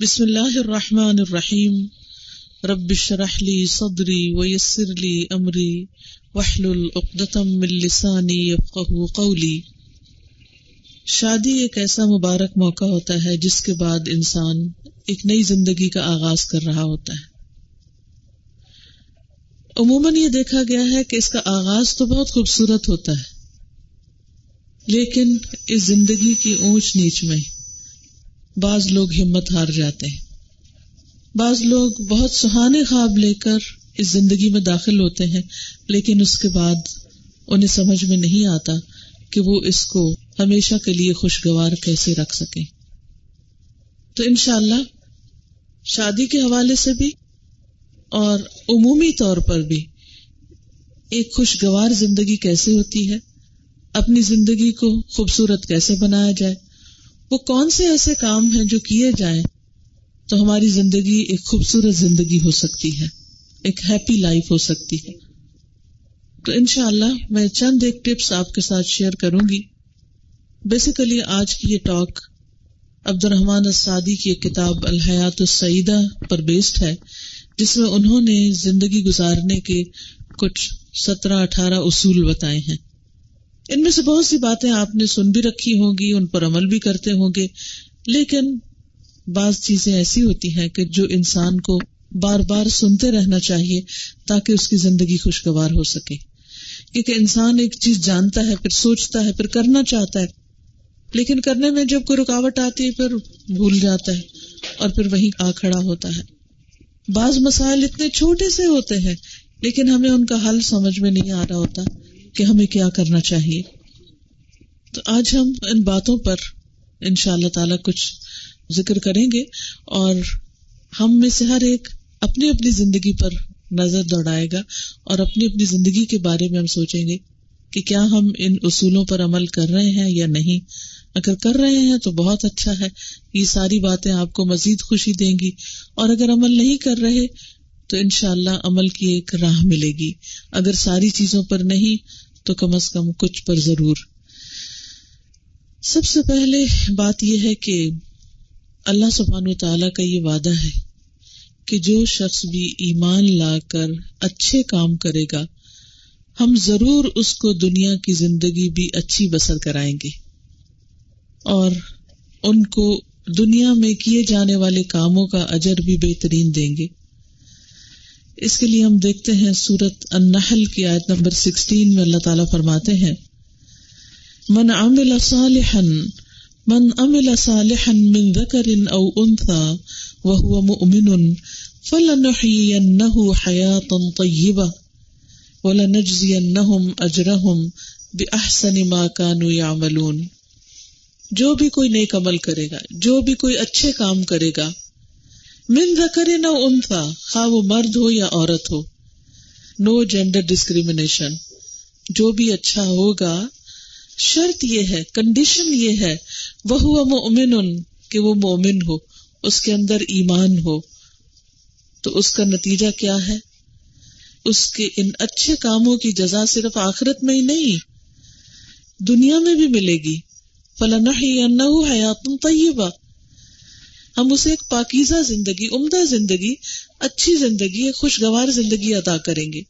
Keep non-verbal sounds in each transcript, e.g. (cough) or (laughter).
بسم اللہ الرحمن الرحیم. رب اشرح لي صدری ويسر لي امری. واحلل عقدة من لسانی يفقهوا قولی. شادی ایک ایسا مبارک موقع ہوتا ہے جس کے بعد انسان ایک نئی زندگی کا آغاز کر رہا ہوتا ہے. عموماً یہ دیکھا گیا ہے کہ اس کا آغاز تو بہت خوبصورت ہوتا ہے، لیکن اس زندگی کی اونچ نیچ میں بعض لوگ ہمت ہار جاتے ہیں۔ بعض لوگ بہت سہانے خواب لے کر اس زندگی میں داخل ہوتے ہیں، لیکن اس کے بعد انہیں سمجھ میں نہیں آتا کہ وہ اس کو ہمیشہ کے لیے خوشگوار کیسے رکھ سکیں۔ تو انشاءاللہ اللہ شادی کے حوالے سے بھی اور عمومی طور پر بھی ایک خوشگوار زندگی کیسے ہوتی ہے، اپنی زندگی کو خوبصورت کیسے بنایا جائے وہ کون سے ایسے کام ہیں جو کیے جائیں تو ہماری زندگی ایک خوبصورت زندگی ہو سکتی ہے، ایک ہیپی لائف ہو سکتی ہے۔ تو انشاءاللہ اللہ میں چند ایک ٹپس آپ کے ساتھ شیئر کروں گی۔ بیسیکلی آج کی یہ ٹاک عبد الرحمان السادی کی ایک کتاب الحیات السعیدہ پر بیسڈ ہے، جس میں انہوں نے زندگی گزارنے کے کچھ سترہ اٹھارہ اصول بتائے ہیں۔ ان میں سے بہت سی باتیں آپ نے سن بھی رکھی ہوں گی، ان پر عمل بھی کرتے ہوں گے۔ لیکن بعض چیزیں ایسی ہوتی ہیں کہ جو انسان کو بار بار سنتے رہنا چاہیے تاکہ اس کی زندگی خوشگوار ہو سکے۔ کیونکہ انسان ایک چیز جانتا ہے، پھر سوچتا ہے، پھر کرنا چاہتا ہے۔ لیکن کرنے میں جب کوئی رکاوٹ آتی ہے، پھر بھول جاتا ہے اور پھر وہیں آ کھڑا ہوتا ہے۔ بعض مسائل اتنے چھوٹے سے ہوتے ہیں، لیکن ہمیں ان کا حل سمجھ میں نہیں آ رہا ہوتا۔ کہ ہمیں کیا کرنا چاہیے۔ تو آج ہم ان باتوں پر ان شاء اللہ تعالی کچھ ذکر کریں گے اور ہم میں سے ہر ایک اپنی اپنی زندگی پر نظر دوڑائے گا اور اپنی اپنی زندگی کے بارے میں ہم سوچیں گے کہ کیا ہم ان اصولوں پر عمل کر رہے ہیں یا نہیں۔ اگر کر رہے ہیں تو بہت اچھا ہے، یہ ساری باتیں آپ کو مزید خوشی دیں گی۔ اور اگر عمل نہیں کر رہے تو ان شاء اللہ عمل کی ایک راہ ملے گی۔ اگر ساری چیزوں پر نہیں تو کم از کم کچھ پر ضرور۔ سب سے پہلے بات یہ ہے کہ اللہ سبحان و تعالی کا یہ وعدہ ہے کہ جو شخص بھی ایمان لا کر اچھے کام کرے گا، ہم ضرور اس کو دنیا کی زندگی بھی اچھی بسر کرائیں گے۔ اور ان کو دنیا میں کیے جانے والے کاموں کا اجر بھی بہترین دیں گے۔ اس کے لیے ہم دیکھتے ہیں سورت النحل کی آیت نمبر سکسٹین میں اللہ تعالیٰ فرماتے ہیں، من عمل صالحا، من عمل صالحا من ذکر او انثى وهو مؤمن فلنحيينه حياة طيبة ولنجزينهم اجرهم باحسن ما كانوا يعملون جو بھی کوئی نیک عمل کرے گا، جو بھی کوئی اچھے کام کرے گا من ذکر نہ انفا خواہ وہ مرد ہو یا عورت ہو۔ نو جینڈر ڈسکریمنیشن جو بھی اچھا ہوگا، شرط یہ ہے کنڈیشن یہ ہے وہ ہوا مومن کہ وہ مومن ہو، اس کے اندر ایمان ہو۔ تو اس کا نتیجہ کیا ہے؟ اس کے ان اچھے کاموں کی جزا صرف آخرت میں ہی نہیں، دنیا میں بھی ملے گی۔ فلاں حیات طیبہ ہم اسے ایک پاکیزہ زندگی، عمدہ زندگی، اچھی زندگی خوشگوار زندگی ادا کریں گے۔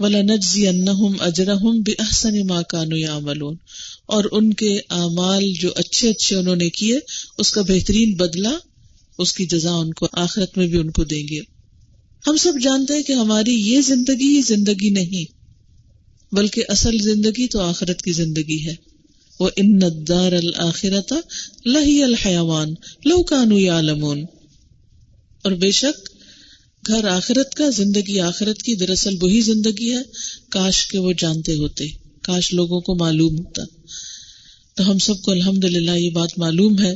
ولا نجزی اجرحم بے احسن ماں کانو اور ان کے اعمال جو اچھے اچھے انہوں نے کیے، اس کا بہترین بدلہ، اس کی جزا ان کو آخرت میں بھی ان کو دیں گے۔ ہم سب جانتے ہیں کہ ہماری یہ زندگی ہی زندگی نہیں، بلکہ اصل زندگی تو آخرت کی زندگی ہے۔ وہ ان دار الآخرت لہی الحیوان لو کانو یا اور بے شک، گھر آخرت کا، زندگی آخرت کی دراصل وہی زندگی ہے۔ کاش کے وہ جانتے ہوتے، کاش لوگوں کو معلوم ہوتا۔ تو ہم سب کو الحمد للہ یہ بات معلوم ہے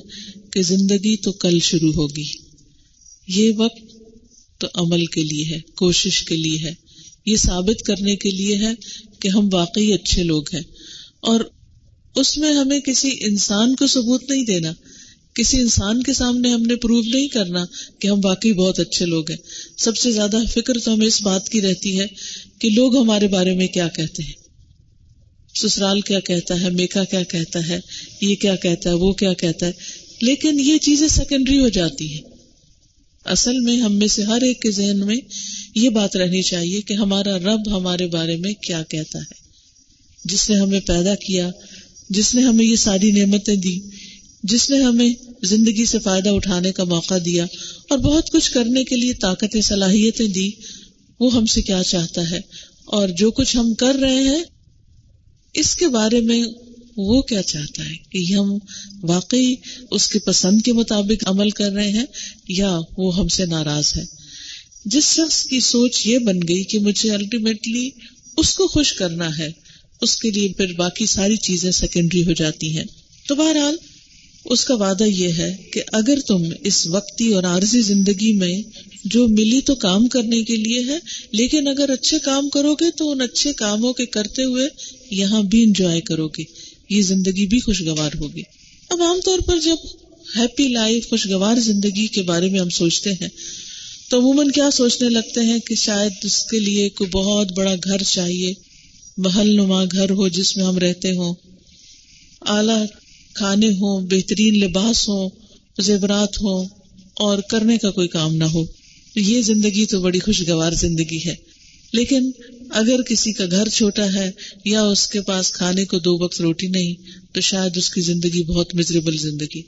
کہ زندگی تو کل شروع ہوگی۔ یہ وقت تو عمل کے لیے ہے، کوشش کے لیے ہے۔ یہ ثابت کرنے کے لیے ہے کہ ہم واقعی اچھے لوگ ہیں۔ اور اس میں ہمیں کسی انسان کو ثبوت نہیں دینا، کسی انسان کے سامنے ہم نے پروو نہیں کرنا کہ ہم واقعی بہت اچھے لوگ ہیں۔ سب سے زیادہ فکر تو ہمیں اس بات کی رہتی ہے کہ لوگ ہمارے بارے میں کیا کہتے ہیں۔ سسرال کیا کہتا ہے، میکا کیا کہتا ہے، یہ کیا کہتا ہے، وہ کیا کہتا ہے۔ لیکن یہ چیزیں سیکنڈری ہو جاتی ہیں۔ اصل میں ہم میں سے ہر ایک کے ذہن میں یہ بات رہنی چاہیے کہ ہمارا رب ہمارے بارے میں کیا کہتا ہے۔ جس نے ہمیں پیدا کیا جس نے ہمیں یہ ساری نعمتیں دی، جس نے ہمیں زندگی سے فائدہ اٹھانے کا موقع دیا اور بہت کچھ کرنے کے لیے طاقت صلاحیتیں دی، وہ ہم سے کیا چاہتا ہے؟ اور جو کچھ ہم کر رہے ہیں، اس کے بارے میں وہ کیا چاہتا ہے؟ کہ ہم واقعی اس کے پسند کے مطابق عمل کر رہے ہیں یا وہ ہم سے ناراض ہے؟ جس شخص کی سوچ یہ بن گئی کہ مجھے الٹیمیٹلی اس کو خوش کرنا ہے اس کے لیے پھر باقی ساری چیزیں سیکنڈری ہو جاتی ہیں۔ تو بہرحال، اس کا وعدہ یہ ہے کہ اگر تم اس وقتی اور عارضی زندگی میں جو ملی تو کام کرنے کے لیے ہے، لیکن اگر اچھے کام کرو گے تو ان اچھے کاموں کے کرتے ہوئے یہاں بھی انجوائے کرو گے۔ یہ زندگی بھی خوشگوار ہوگی۔ اب عام طور پر جب ہیپی لائف خوشگوار زندگی کے بارے میں ہم سوچتے ہیں، تو عموماً کیا سوچنے لگتے ہیں کہ شاید اس کے لیے کوئی بہت بڑا گھر چاہیے۔ محل نما گھر ہو جس میں ہم رہتے ہوں۔ اعلی کھانے ہوں، بہترین لباس ہوں، زیورات ہوں، اور کرنے کا کوئی کام نہ ہو۔ یہ زندگی تو بڑی خوشگوار زندگی ہے۔ لیکن اگر کسی کا گھر چھوٹا ہے یا اس کے پاس کھانے کو دو وقت روٹی نہیں، تو شاید اس کی زندگی بہت مزریبل زندگی۔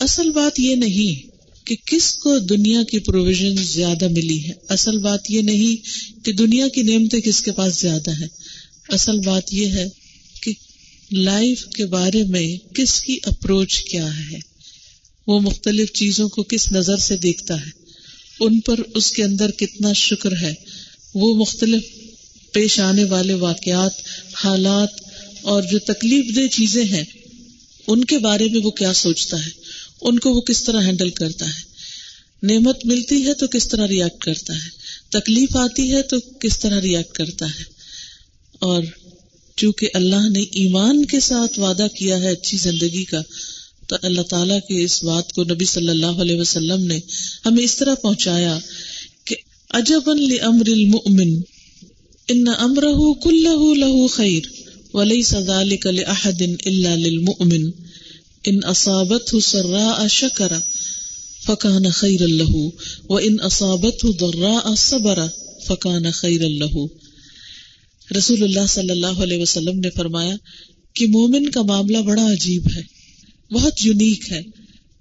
اصل بات یہ نہیں کہ کس کو دنیا کی پروویژن زیادہ ملی ہے۔ اصل بات یہ نہیں کہ دنیا کی نعمتیں کس کے پاس زیادہ ہے اصل بات یہ ہے کہ لائف کے بارے میں کس کی اپروچ کیا ہے؟ وہ مختلف چیزوں کو کس نظر سے دیکھتا ہے؟ ان پر اس کے اندر کتنا شکر ہے؟ وہ مختلف پیش آنے والے واقعات، حالات اور جو تکلیف دہ چیزیں ہیں، ان کے بارے میں وہ کیا سوچتا ہے؟ ان کو وہ کس طرح ہینڈل کرتا ہے؟ نعمت ملتی ہے تو کس طرح ریئیکٹ کرتا ہے؟ تکلیف آتی ہے تو کس طرح ریئیکٹ کرتا ہے؟ اور چونکہ اللہ نے ایمان کے ساتھ وعدہ کیا ہے اچھی زندگی کا، تو اللہ تعالیٰ کی اس بات کو نبی صلی اللہ علیہ وسلم نے ہمیں اس طرح پہنچایا کہ عجب امر المؤمن، ان امرہ کلہ لہو خیر، ولیس ذلك لأحد الا للمؤمن، ان اصابت سرا شکر فکان خیر اللہ و ان اصابت درا صبر فکان خیر اللہ رسول اللہ صلی اللہ علیہ وسلم نے فرمایا کہ مومن کا معاملہ بڑا عجیب ہے، بہت یونیک ہے،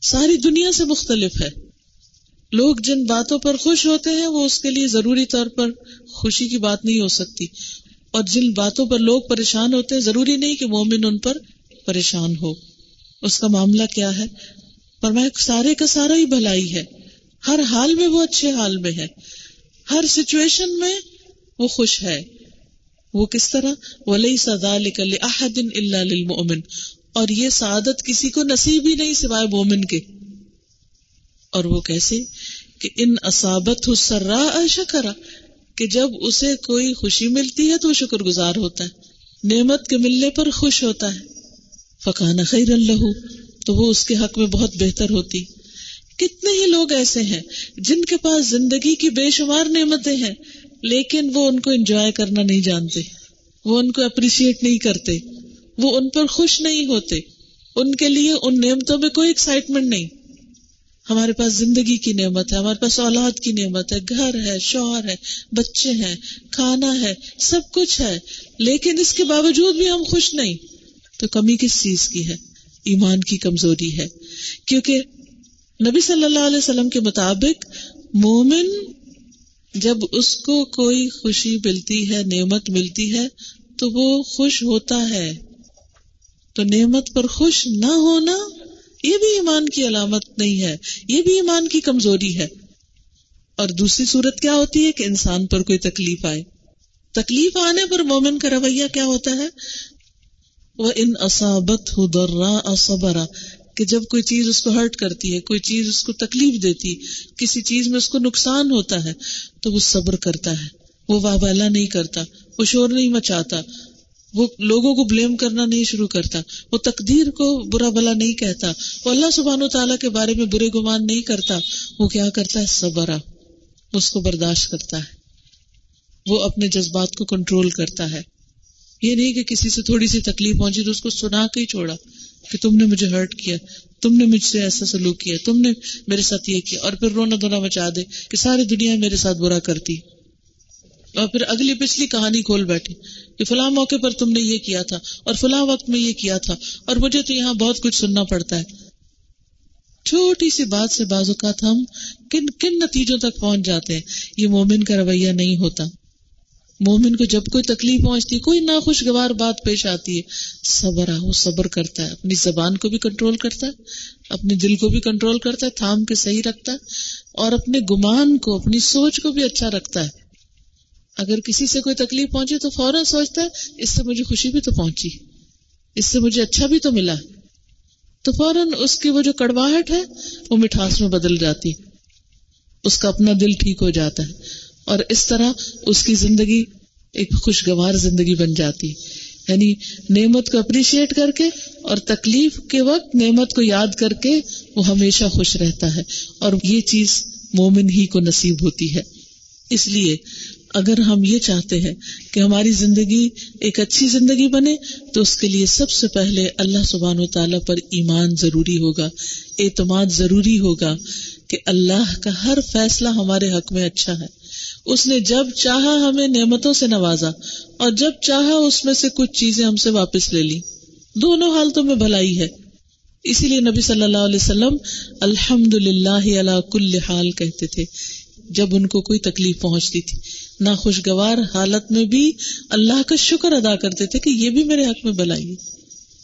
ساری دنیا سے مختلف ہے۔ لوگ جن باتوں پر خوش ہوتے ہیں، وہ اس کے لیے ضروری طور پر خوشی کی بات نہیں ہو سکتی۔ اور جن باتوں پر لوگ پریشان ہوتے ہیں، ضروری نہیں کہ مومن ان پر پریشان ہو۔ اس کا معاملہ کیا ہے؟ پر میں سارے کا سارا ہی بھلائی ہے۔ ہر حال میں وہ اچھے حال میں ہے۔ ہر سچویشن میں وہ خوش ہے۔ وہ کس طرح؟ ولی سدا احدن اللہ للمؤمن۔ اور یہ سعادت کسی کو نصیب ہی نہیں سوائے مومن کے۔ اور وہ کیسے؟ کہ ان اسابت سرا شکرا، کہ جب اسے کوئی خوشی ملتی ہے تو وہ شکر گزار ہوتا ہے۔ نعمت کے ملنے پر خوش ہوتا ہے۔ فقان خیر اللہ تو وہ اس کے حق میں بہت بہتر ہوتی۔ کتنے ہی لوگ ایسے ہیں جن کے پاس زندگی کی بے شمار نعمتیں ہیں۔ لیکن وہ ان کو انجوائے کرنا نہیں جانتے۔ وہ ان کو اپریشیٹ نہیں کرتے۔ وہ ان پر خوش نہیں ہوتے۔ ان کے لیے ان نعمتوں میں کوئی ایکسائٹمنٹ نہیں۔ ہمارے پاس زندگی کی نعمت ہے، ہمارے پاس اولاد کی نعمت ہے، گھر ہے، شوہر ہے، بچے ہیں، کھانا ہے، سب کچھ ہے۔ لیکن اس کے باوجود بھی ہم خوش نہیں۔ تو کمی کس چیز کی ہے؟ ایمان کی کمزوری ہے۔ کیونکہ نبی صلی اللہ علیہ وسلم کے مطابق مومن جب اس کو کوئی خوشی ملتی ہے، نعمت ملتی ہے، تو وہ خوش ہوتا ہے۔ تو نعمت پر خوش نہ ہونا یہ بھی ایمان کی علامت نہیں ہے، یہ بھی ایمان کی کمزوری ہے۔ اور دوسری صورت کیا ہوتی ہے کہ انسان پر کوئی تکلیف آئے۔ تکلیف آنے پر مومن کا رویہ کیا ہوتا ہے؟ وہ ان اصابت صبرا کہ جب کوئی چیز اس کو ہرٹ کرتی ہے، کوئی چیز اس کو تکلیف دیتی، کسی چیز میں اس کو نقصان ہوتا ہے، تو وہ صبر کرتا ہے۔ وہ واہ نہیں کرتا، وہ شور نہیں مچاتا، وہ لوگوں کو بلیم کرنا نہیں شروع کرتا، وہ تقدیر کو برا بلا نہیں کہتا، وہ اللہ سبحان و تعالیٰ کے بارے میں برے گمان نہیں کرتا، وہ کیا کرتا ہے؟ صبر۔ اس کو برداشت کرتا ہے۔ وہ اپنے جذبات کو کنٹرول کرتا ہے۔ یہ نہیں کہ کسی سے تھوڑی سی تکلیف پہنچی تو اس کو سنا کے ہی چھوڑا۔ کہ تم نے مجھے ہرٹ کیا، تم نے مجھ سے ایسا سلوک کیا، تم نے میرے ساتھ یہ کیا، اور پھر رونا دھونا مچا دے کہ ساری دنیا میرے ساتھ برا کرتی۔ اور پھر اگلی پچھلی کہانی کھول بیٹھے کہ فلاں موقع پر تم نے یہ کیا تھا، اور فلاں وقت میں یہ کیا تھا، اور مجھے تو یہاں بہت کچھ سننا پڑتا ہے۔ چھوٹی سی بات سے بعض اوقات ہم کن کن نتیجوں تک پہنچ جاتے ہیں، یہ مومن کا رویہ نہیں ہوتا۔ مومن کو جب کوئی تکلیف پہنچتی کوئی ناخوشگوار بات پیش آتی ہے، صبر آ صبر کرتا ہے، اپنی زبان کو بھی کنٹرول کرتا ہے، اپنے دل کو بھی کنٹرول کرتا ہے، تھام کے صحیح رکھتا ہے، اور اپنے گمان کو، اپنی سوچ کو بھی اچھا رکھتا ہے۔ اگر کسی سے کوئی تکلیف پہنچے تو فوراً سوچتا ہے، اس سے مجھے خوشی بھی تو پہنچی، اس سے مجھے اچھا بھی تو ملا۔ تو فوراً اس کی وہ جو کڑواہٹ ہے، وہ مٹھاس میں بدل جاتی اس کا اپنا دل ٹھیک ہو جاتا ہے۔ اور اس طرح اس کی زندگی ایک خوشگوار زندگی بن جاتی۔ یعنی نعمت کو اپریشیٹ کر کے اور تکلیف کے وقت نعمت کو یاد کر کے وہ ہمیشہ خوش رہتا ہے۔ اور یہ چیز مومن ہی کو نصیب ہوتی ہے۔ اس لیے اگر ہم یہ چاہتے ہیں کہ ہماری زندگی ایک اچھی زندگی بنے، تو اس کے لیے سب سے پہلے اللہ سبحان و تعالیٰ پر ایمان ضروری ہوگا، اعتماد ضروری ہوگا کہ اللہ کا ہر فیصلہ ہمارے حق میں اچھا ہے۔ اس نے جب چاہا ہمیں نعمتوں سے نوازا اور جب چاہا اس میں سے کچھ چیزیں ہم سے واپس لے لی۔ دونوں حالتوں میں بھلائی ہے۔ اسی لیے نبی صلی اللہ علیہ وسلم الحمد للہ اللہ کل حال کہتے تھے۔ جب ان کو کوئی تکلیف پہنچتی تھی۔ ناخوشگوار حالت میں بھی اللہ کا شکر ادا کرتے تھے کہ یہ بھی میرے حق میں بلائی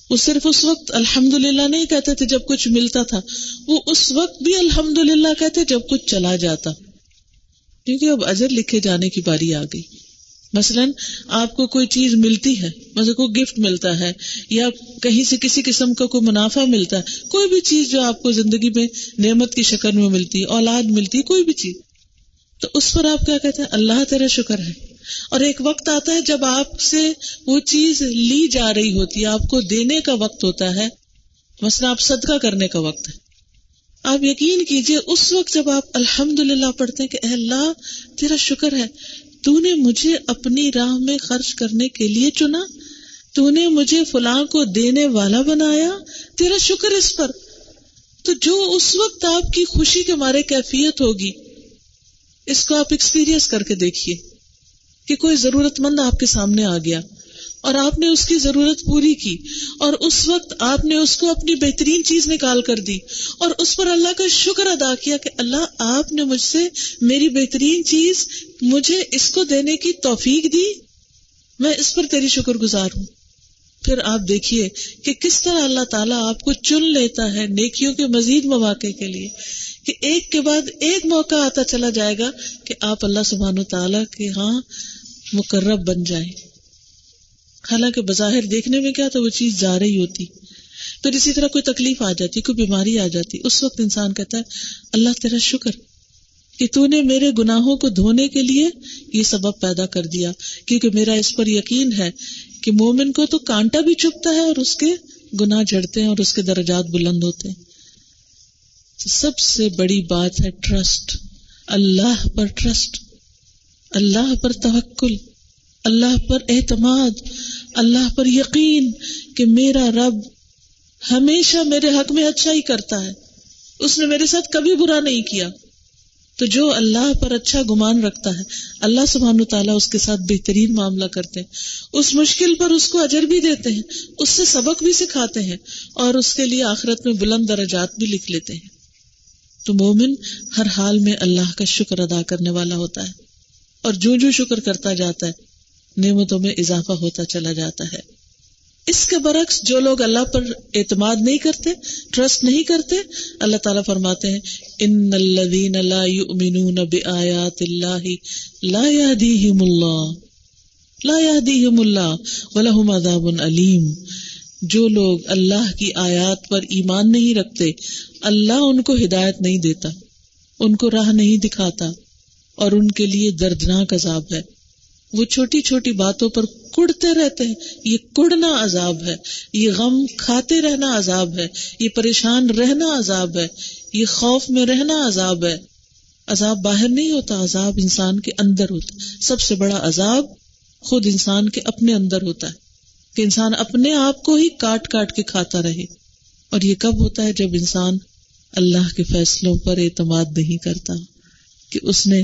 وہ صرف اس وقت الحمد للہ نہیں کہتے تھے جب کچھ ملتا تھا۔ وہ اس وقت بھی الحمد للہ کہتے جب کچھ چلا جاتا۔ کیونکہ اب اجر لکھے جانے کی باری آ گئی۔ مثلاً آپ کو کوئی چیز ملتی ہے، مثلا کوئی گفٹ ملتا ہے، یا کہیں سے کسی قسم کا کوئی منافع ملتا ہے، کوئی بھی چیز جو آپ کو زندگی میں نعمت کی شکل میں ملتی ہے اولاد ملتی ہے کوئی بھی چیز۔ تو اس پر آپ کیا کہتے ہیں؟ اللہ تیرا شکر ہے۔ اور ایک وقت آتا ہے جب آپ سے وہ چیز لی جا رہی ہوتی ہے، آپ کو دینے کا وقت ہوتا ہے۔ مثلا آپ صدقہ کرنے کا وقت ہے۔ آپ یقین کیجیے، اس وقت جب آپ الحمد للہ پڑھتے ہیں کہ اے اللہ، تیرا شکر ہے، تو نے مجھے اپنی راہ میں خرچ کرنے کے لیے چنا، تو نے مجھے فلاں کو دینے والا بنایا، تیرا شکر اس پر۔ تو جو اس وقت آپ کی خوشی کے مارے کیفیت ہوگی، اس کو آپ ایکسپیرئنس کر کے دیکھیے کہ کوئی ضرورت مند آپ کے سامنے آ گیا۔ اور آپ نے اس کی ضرورت پوری کی اور اس وقت آپ نے اس کو اپنی بہترین چیز نکال کر دی اور اس پر اللہ کا شکر ادا کیا کہ اللہ آپ نے مجھ سے میری بہترین چیز مجھے اس کو دینے کی توفیق دی۔ میں اس پر تیری شکر گزار ہوں۔ پھر آپ دیکھیے کہ کس طرح اللہ تعالیٰ آپ کو چن لیتا ہے نیکیوں کے مزید مواقع کے لیے کہ ایک کے بعد ایک موقع آتا چلا جائے گا کہ آپ اللہ سبحان و تعالی کے ہاں مقرب بن جائیں۔ حالانکہ بظاہر دیکھنے میں کیا تو وہ چیز جا رہی ہوتی۔ پھر اسی طرح کوئی تکلیف آ جاتی، کوئی بیماری آ جاتی۔ اس وقت انسان کہتا ہے، اللہ تیرا شکر کہ تو نے میرے گناہوں کو دھونے کے لیے یہ سبب پیدا کر دیا۔ کیونکہ میرا اس پر یقین ہے کہ مومن کو تو کانٹا بھی چپتا ہے اور اس کے گناہ جڑتے ہیں اور اس کے درجات بلند ہوتے ہیں۔ سب سے بڑی بات ہے ٹرسٹ۔ اللہ پر ٹرسٹ، اللہ پر توکل۔ اللہ پر اعتماد، اللہ پر یقین کہ میرا رب ہمیشہ میرے حق میں اچھا ہی کرتا ہے۔ اس نے میرے ساتھ کبھی برا نہیں کیا۔ تو جو اللہ پر اچھا گمان رکھتا ہے، اللہ سبحان و تعالیٰ اس کے ساتھ بہترین معاملہ کرتے ہیں۔ اس مشکل پر اس کو اجر بھی دیتے ہیں، اس سے سبق بھی سکھاتے ہیں اور اس کے لیے آخرت میں بلند درجات بھی لکھ لیتے ہیں۔ تو مومن ہر حال میں اللہ کا شکر ادا کرنے والا ہوتا ہے اور جو جو شکر کرتا جاتا ہے نعمتوں میں اضافہ ہوتا چلا جاتا ہے۔ اس کے برعکس جو لوگ اللہ پر اعتماد نہیں کرتے ٹرسٹ نہیں کرتے، اللہ تعالیٰ فرماتے ہیں ان الذین لا یؤمنون بآیات اللہ لا یهدیہم اللہ لا یهدیہم اللہ ولہم عذاب علیم جو لوگ اللہ کی آیات پر ایمان نہیں رکھتے، اللہ ان کو ہدایت نہیں دیتا، ان کو راہ نہیں دکھاتا، اور ان کے لیے دردناک عذاب ہے۔ وہ چھوٹی چھوٹی باتوں پر کڑتے رہتے ہیں۔ یہ کڑنا عذاب ہے۔ یہ غم کھاتے رہنا عذاب ہے۔ یہ پریشان رہنا عذاب ہے۔ یہ خوف میں رہنا عذاب ہے۔ عذاب باہر نہیں ہوتا، عذاب انسان کے اندر ہوتا سب سے بڑا عذاب خود انسان کے اپنے اندر ہوتا ہے۔ کہ انسان اپنے آپ کو ہی کاٹ کاٹ کے کھاتا رہے۔ اور یہ کب ہوتا ہے؟ جب انسان اللہ کے فیصلوں پر اعتماد نہیں کرتا، کہ اس نے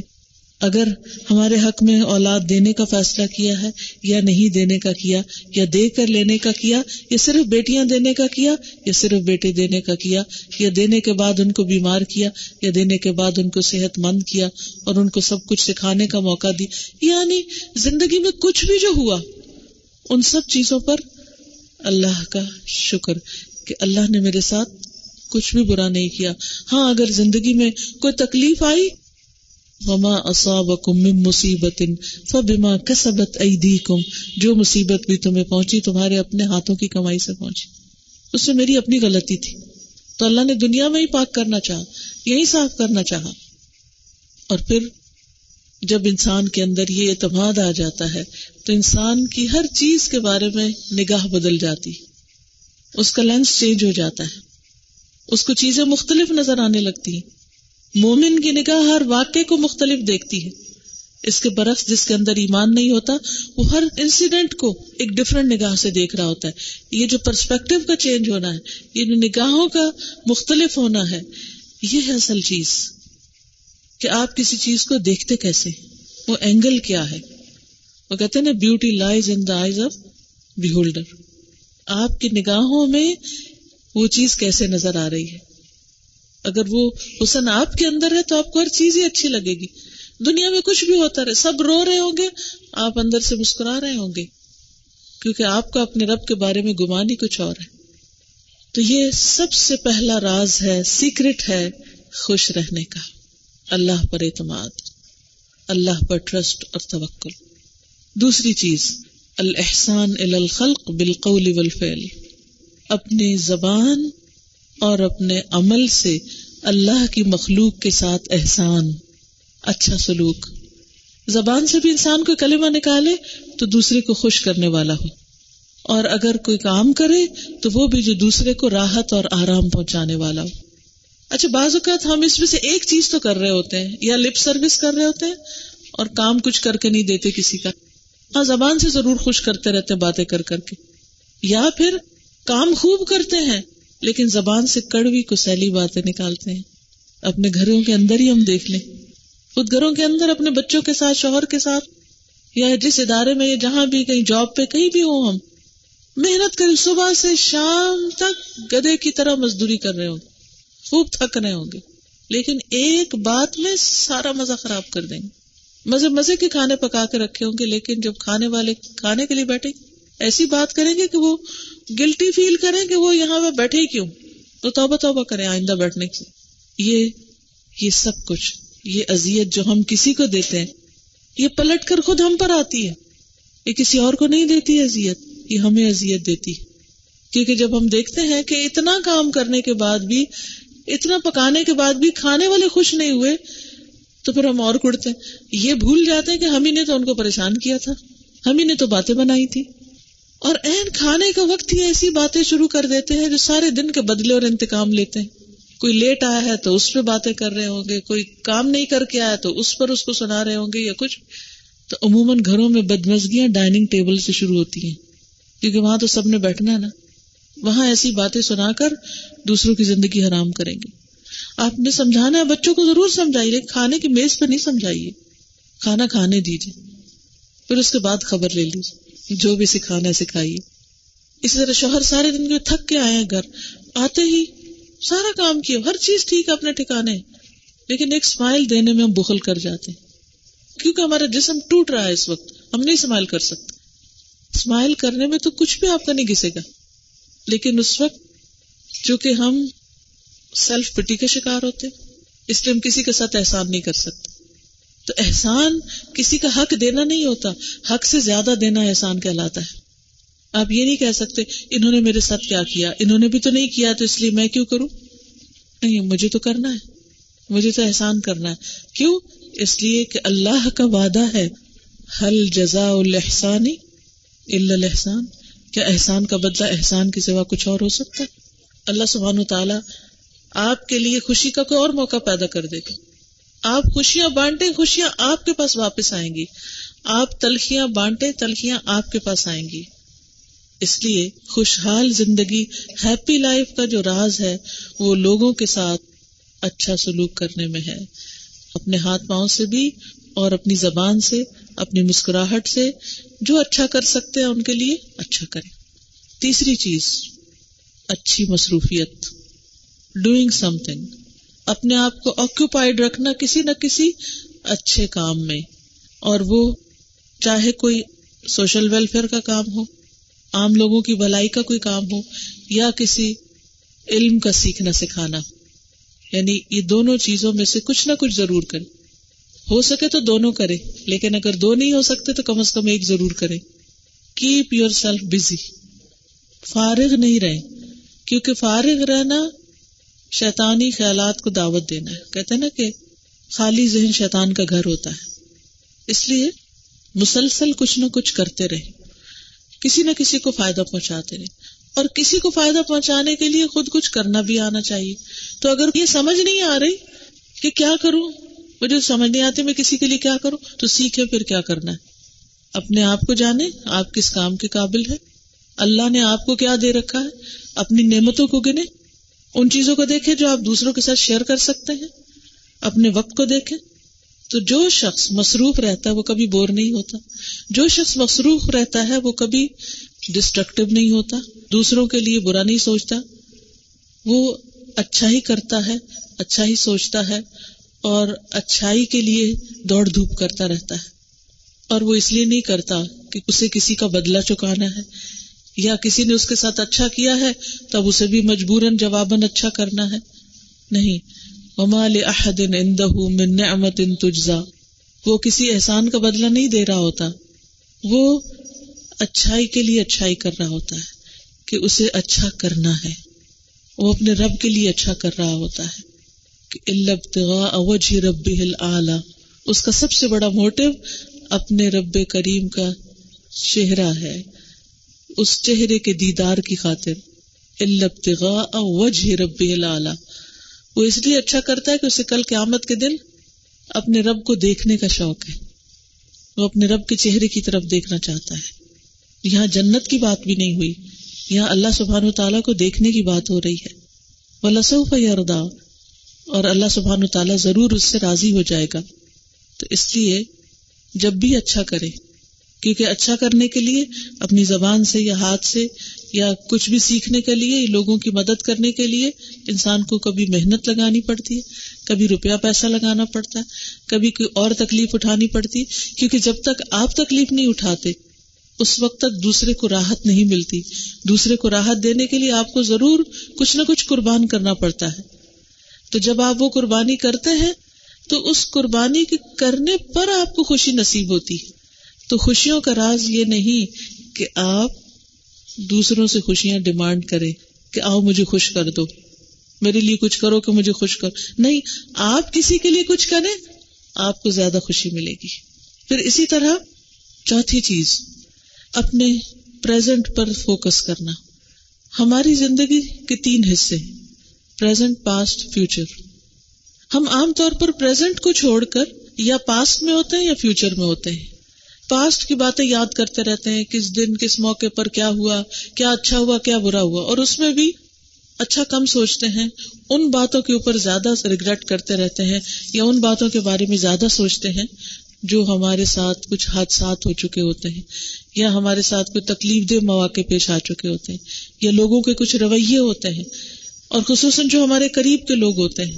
اگر ہمارے حق میں اولاد دینے کا فیصلہ کیا ہے یا نہیں دینے کا کیا یا دے کر لینے کا کیا یا صرف بیٹیاں دینے کا کیا یا صرف بیٹے دینے کا کیا یا دینے کے بعد ان کو بیمار کیا یا دینے کے بعد ان کو صحت مند کیا اور ان کو سب کچھ سکھانے کا موقع دی یعنی زندگی میں کچھ بھی جو ہوا، ان سب چیزوں پر اللہ کا شکر کہ اللہ نے میرے ساتھ کچھ بھی برا نہیں کیا۔ ہاں اگر زندگی میں کوئی تکلیف آئی وما اصابكم من مصیبت فبما كسبت ايديكم جو مصیبت بھی تمہیں پہنچی، تمہارے اپنے ہاتھوں کی کمائی سے پہنچی۔ اس میں میری اپنی غلطی تھی۔ تو اللہ نے دنیا میں ہی پاک کرنا چاہا، یہی صاف کرنا چاہا۔ اور پھر جب انسان کے اندر یہ اعتماد آ جاتا ہے، تو انسان کی ہر چیز کے بارے میں نگاہ بدل جاتی۔ اس کا لینس چینج ہو جاتا ہے۔ اس کو چیزیں مختلف نظر آنے لگتی۔ ہیں مومن کی نگاہ ہر واقعے کو مختلف دیکھتی ہے۔ اس کے برعکس جس کے اندر ایمان نہیں ہوتا، وہ ہر انسیڈنٹ کو ایک ڈفرنٹ نگاہ سے دیکھ رہا ہوتا ہے۔ یہ جو پرسپیکٹو کا چینج ہونا ہے، یہ جو نگاہوں کا مختلف ہونا ہے، یہ ہے اصل چیز۔ کہ آپ کسی چیز کو دیکھتے کیسے؟ وہ اینگل کیا ہے؟ وہ کہتے ہیں نا beauty lies in the eyes of beholder آپ کی نگاہوں میں وہ چیز کیسے نظر آ رہی ہے؟ اگر وہ حسن آپ کے اندر ہے تو آپ کو ہر چیز ہی اچھی لگے گی۔ دنیا میں کچھ بھی ہوتا رہے، سب رو رہے ہوں گے، آپ اندر سے مسکرا رہے ہوں گے۔ کیونکہ آپ کا اپنے رب کے بارے میں گمان ہی کچھ اور ہے۔ تو یہ سب سے پہلا راز ہے، سیکرٹ ہے خوش رہنے کا۔ اللہ پر اعتماد، اللہ پر ٹرسٹ اور توکل۔ دوسری چیز الحسان الخلق بالقول والفعل۔ اپنی زبان اور اپنے عمل سے اللہ کی مخلوق کے ساتھ احسان اچھا سلوک۔ زبان سے بھی انسان کو کلمہ نکالے تو دوسرے کو خوش کرنے والا ہو۔ اور اگر کوئی کام کرے تو وہ بھی جو دوسرے کو راحت اور آرام پہنچانے والا ہو۔ اچھا بعض اوقات ہم اس میں سے ایک چیز تو کر رہے ہوتے ہیں، یا لپ سروس کر رہے ہوتے ہیں اور کام کچھ کر کے نہیں دیتے کسی کا۔ ہاں زبان سے ضرور خوش کرتے رہتے باتیں کر کر کے۔ یا پھر کام خوب کرتے ہیں لیکن زبان سے کڑوی کو سیلی باتیں نکالتے ہیں۔ اپنے گھروں کے اندر ہی ہم دیکھ لیں۔ خود گھروں کے اندر اپنے بچوں کے ساتھ، شوہر کے ساتھ، یا جس ادارے میں یا جہاں بھی کہیں جاب پہ کہیں بھی ہوں ہم۔ محنت کر صبح سے شام تک گدے کی طرح مزدوری کر رہے ہوں۔ گے خوب تھک رہے ہوں گے۔ لیکن ایک بات میں سارا مزہ خراب کر دیں گے۔ مزے مزے کے کھانے پکا کے رکھے ہوں گے، لیکن جب کھانے والے کھانے کے لیے بیٹھے ایسی بات کریں گے کہ وہ گلٹی فیل کریں کہ وہ یہاں پہ بیٹھے کیوں؟ تو توبہ توبہ کریں آئندہ بیٹھنے کی۔ یہ یہ سب کچھ، یہ ازیت جو ہم کسی کو دیتے ہیں، یہ پلٹ کر خود ہم پر آتی ہے۔ یہ کسی اور کو نہیں دیتی ازیت یہ ہمیں ازیت دیتی۔ کیونکہ جب ہم دیکھتے ہیں کہ اتنا کام کرنے کے بعد بھی، اتنا پکانے کے بعد بھی کھانے والے خوش نہیں ہوئے، تو پھر ہم اور کڑتے۔ ہیں یہ بھول جاتے ہیں کہ ہم ہی نے تو ان کو پریشان کیا تھا۔ ہم ہی نے تو باتیں بنائی تھی۔ اور این کھانے کا وقت ہی ایسی باتیں شروع کر دیتے ہیں جو سارے دن کے بدلے اور انتقام لیتے ہیں۔ کوئی لیٹ آیا ہے تو اس پہ باتیں کر رہے ہوں گے، کوئی کام نہیں کر کے آیا تو اس پر اس کو سنا رہے ہوں گے یا کچھ۔ تو عموماً گھروں میں بدمزگیاں ڈائننگ ٹیبل سے شروع ہوتی ہیں، کیونکہ وہاں تو سب نے بیٹھنا ہے نا۔ وہاں ایسی باتیں سنا کر دوسروں کی زندگی حرام کریں گے۔ آپ نے سمجھانا ہے، بچوں کو ضرور سمجھائیے، کھانے کی میز پہ نہیں سمجھائیے۔ کھانا کھانے دیجیے پھر اس کے بعد خبر لے لیجیے جو بھی سکھانا ہے سکھائیے۔ اسی طرح شوہر سارے دن کے تھک کے آئے ہیں گھر، آتے ہی سارا کام کیا ہر چیز ٹھیک ہے اپنے ٹھکانے۔ لیکن ایک اسمائل دینے میں ہم بخل کر جاتے ہیں۔ کیونکہ ہمارا جسم ٹوٹ رہا ہے اس وقت، ہم نہیں اسمائل کر سکتے۔ اسمائل کرنے میں تو کچھ بھی آپ کا نہیں گھسے گا۔ لیکن اس وقت چونکہ ہم سیلف پٹی کے شکار ہوتے اس لیے ہم کسی کے ساتھ احسان نہیں کر سکتے۔ تو احسان کسی کا حق دینا نہیں ہوتا، حق سے زیادہ دینا احسان کہلاتا ہے۔ آپ یہ نہیں کہہ سکتے، انہوں نے میرے ساتھ کیا کیا، انہوں نے بھی تو نہیں کیا، تو اس لیے میں کیوں کروں؟ نہیں، مجھے تو کرنا ہے، مجھے تو احسان کرنا ہے۔ کیوں؟ اس لیے کہ اللہ کا وعدہ ہے حل جزا الحسانی الحسان کیا احسان کا بدلہ احسان کے سوا کچھ اور ہو سکتا ہے؟ اللہ سبحان تعالیٰ آپ کے لیے خوشی کا کوئی اور موقع پیدا کر دے گا۔ آپ خوشیاں بانٹے خوشیاں آپ کے پاس واپس آئیں گی۔ آپ تلخیاں بانٹے تلخیاں آپ کے پاس آئیں گی۔ اس لیے خوشحال زندگی ہیپی لائف کا جو راز ہے، وہ لوگوں کے ساتھ اچھا سلوک کرنے میں ہے۔ اپنے ہاتھ پاؤں سے بھی اور اپنی زبان سے، اپنی مسکراہٹ سے جو اچھا کر سکتے ہیں ان کے لیے اچھا کرے تیسری چیز، اچھی مصروفیت۔ ڈوئنگ سم تھنگ اپنے آپ کو آکوپائڈ رکھنا کسی نہ کسی اچھے کام میں، اور وہ چاہے کوئی سوشل ویلفیئر کا کام ہو، عام لوگوں کی بھلائی کا کوئی کام ہو، یا کسی علم کا سیکھنا سکھانا۔ یعنی یہ دونوں چیزوں میں سے کچھ نہ کچھ ضرور کرے ہو سکے تو دونوں کرے، لیکن اگر دو نہیں ہو سکتے تو کم از کم ایک ضرور کرے کیپ یور سیلف بزی فارغ نہیں رہے کیونکہ فارغ رہنا شیطانی خیالات کو دعوت دینا ہے۔ کہتے نا کہ خالی ذہن شیطان کا گھر ہوتا ہے۔ اس لیے مسلسل کچھ نہ کچھ کرتے رہے۔ کسی نہ کسی کو فائدہ پہنچاتے رہے۔ اور کسی کو فائدہ پہنچانے کے لیے خود کچھ کرنا بھی آنا چاہیے۔ تو اگر یہ سمجھ نہیں آ رہی کہ کیا کروں، مجھے سمجھ نہیں آتی میں کسی کے لیے کیا کروں، تو سیکھے پھر کیا کرنا ہے۔ اپنے آپ کو جانے آپ کس کام کے قابل ہے اللہ نے آپ کو کیا دے رکھا ہے؟ اپنی نعمتوں کو گنے۔ ان چیزوں کو دیکھے جو آپ دوسروں کے ساتھ شیئر کر سکتے ہیں، اپنے وقت کو دیکھیں۔ تو جو شخص مصروف رہتا ہے، وہ کبھی بور نہیں ہوتا۔ جو شخص مصروف رہتا ہے، وہ کبھی ڈسٹرکٹیو نہیں ہوتا۔ دوسروں کے لیے برا نہیں سوچتا۔ وہ اچھا ہی کرتا ہے اچھا ہی سوچتا ہے اور اچھائی کے لیے دوڑ دھوپ کرتا رہتا ہے۔ اور وہ اس لیے نہیں کرتا کہ اسے کسی کا بدلہ چکانا ہے۔ یا کسی نے اس کے ساتھ اچھا کیا ہے، تب اسے بھی مجبوراً جواباً اچھا کرنا ہے۔ نہیں۔ من نعمت تجزا وہ کسی احسان کا بدلہ نہیں دے رہا ہوتا۔ وہ اچھائی کے لیے اچھائی کر رہا ہوتا ہے کہ اسے اچھا کرنا ہے۔ وہ اپنے رب کے لیے اچھا کر رہا ہوتا ہے۔ کہ رب اس کا سب سے بڑا موٹو اپنے رب کریم کا چہرہ ہے۔ اس چہرے کے دیدار کی خاطر وجہ رب العلی وہ اس لیے اچھا کرتا ہے کہ اسے کل قیامت کے دن اپنے رب کو دیکھنے کا شوق ہے۔ وہ اپنے رب کے چہرے کی طرف دیکھنا چاہتا ہے۔ یہاں جنت کی بات بھی نہیں ہوئی، یہاں اللہ سبحان و تعالیٰ کو دیکھنے کی بات ہو رہی ہے۔ وہ لسوف یاردا اور اللہ سبحان و تعالیٰ ضرور اس سے راضی ہو جائے گا۔ تو اس لیے جب بھی اچھا کرے کیونکہ اچھا کرنے کے لیے، اپنی زبان سے یا ہاتھ سے یا کچھ بھی سیکھنے کے لیے، لوگوں کی مدد کرنے کے لیے انسان کو کبھی محنت لگانی پڑتی ہے، کبھی روپیہ پیسہ لگانا پڑتا ہے، کبھی کوئی اور تکلیف اٹھانی پڑتی کیونکہ جب تک آپ تکلیف نہیں اٹھاتے، اس وقت تک دوسرے کو راحت نہیں ملتی۔ دوسرے کو راحت دینے کے لیے آپ کو ضرور کچھ نہ کچھ قربان کرنا پڑتا ہے۔ تو جب آپ وہ قربانی کرتے ہیں، تو اس قربانی کے کرنے پر آپ کو خوشی نصیب ہوتی ہے۔ تو خوشیوں کا راز یہ نہیں کہ آپ دوسروں سے خوشیاں ڈیمانڈ کرے کہ آؤ مجھے خوش کر دو۔ میرے لیے کچھ کرو کہ مجھے خوش کرو نہیں، آپ کسی کے لیے کچھ کریں، آپ کو زیادہ خوشی ملے گی۔ پھر اسی طرح چوتھی چیز، اپنے پریزنٹ پر فوکس کرنا۔ ہماری زندگی کے تین حصے پریزنٹ پاسٹ فیوچر ہم عام طور پر پریزنٹ کو چھوڑ کر یا پاسٹ میں ہوتے ہیں یا فیوچر میں ہوتے ہیں۔ پاسٹ کی باتیں یاد کرتے رہتے ہیں کس دن، کس موقع پر کیا ہوا، کیا اچھا ہوا، کیا برا ہوا، اور اس میں بھی اچھا کم سوچتے ہیں، ان باتوں کے اوپر زیادہ ریگریٹ کرتے رہتے ہیں یا ان باتوں کے بارے میں زیادہ سوچتے ہیں جو ہمارے ساتھ کچھ حادثات ہو چکے ہوتے ہیں، یا ہمارے ساتھ کوئی تکلیف دہ مواقع پیش آ چکے ہوتے ہیں، یا لوگوں کے کچھ رویے ہوتے ہیں، اور خصوصاً جو ہمارے قریب کے لوگ ہوتے ہیں۔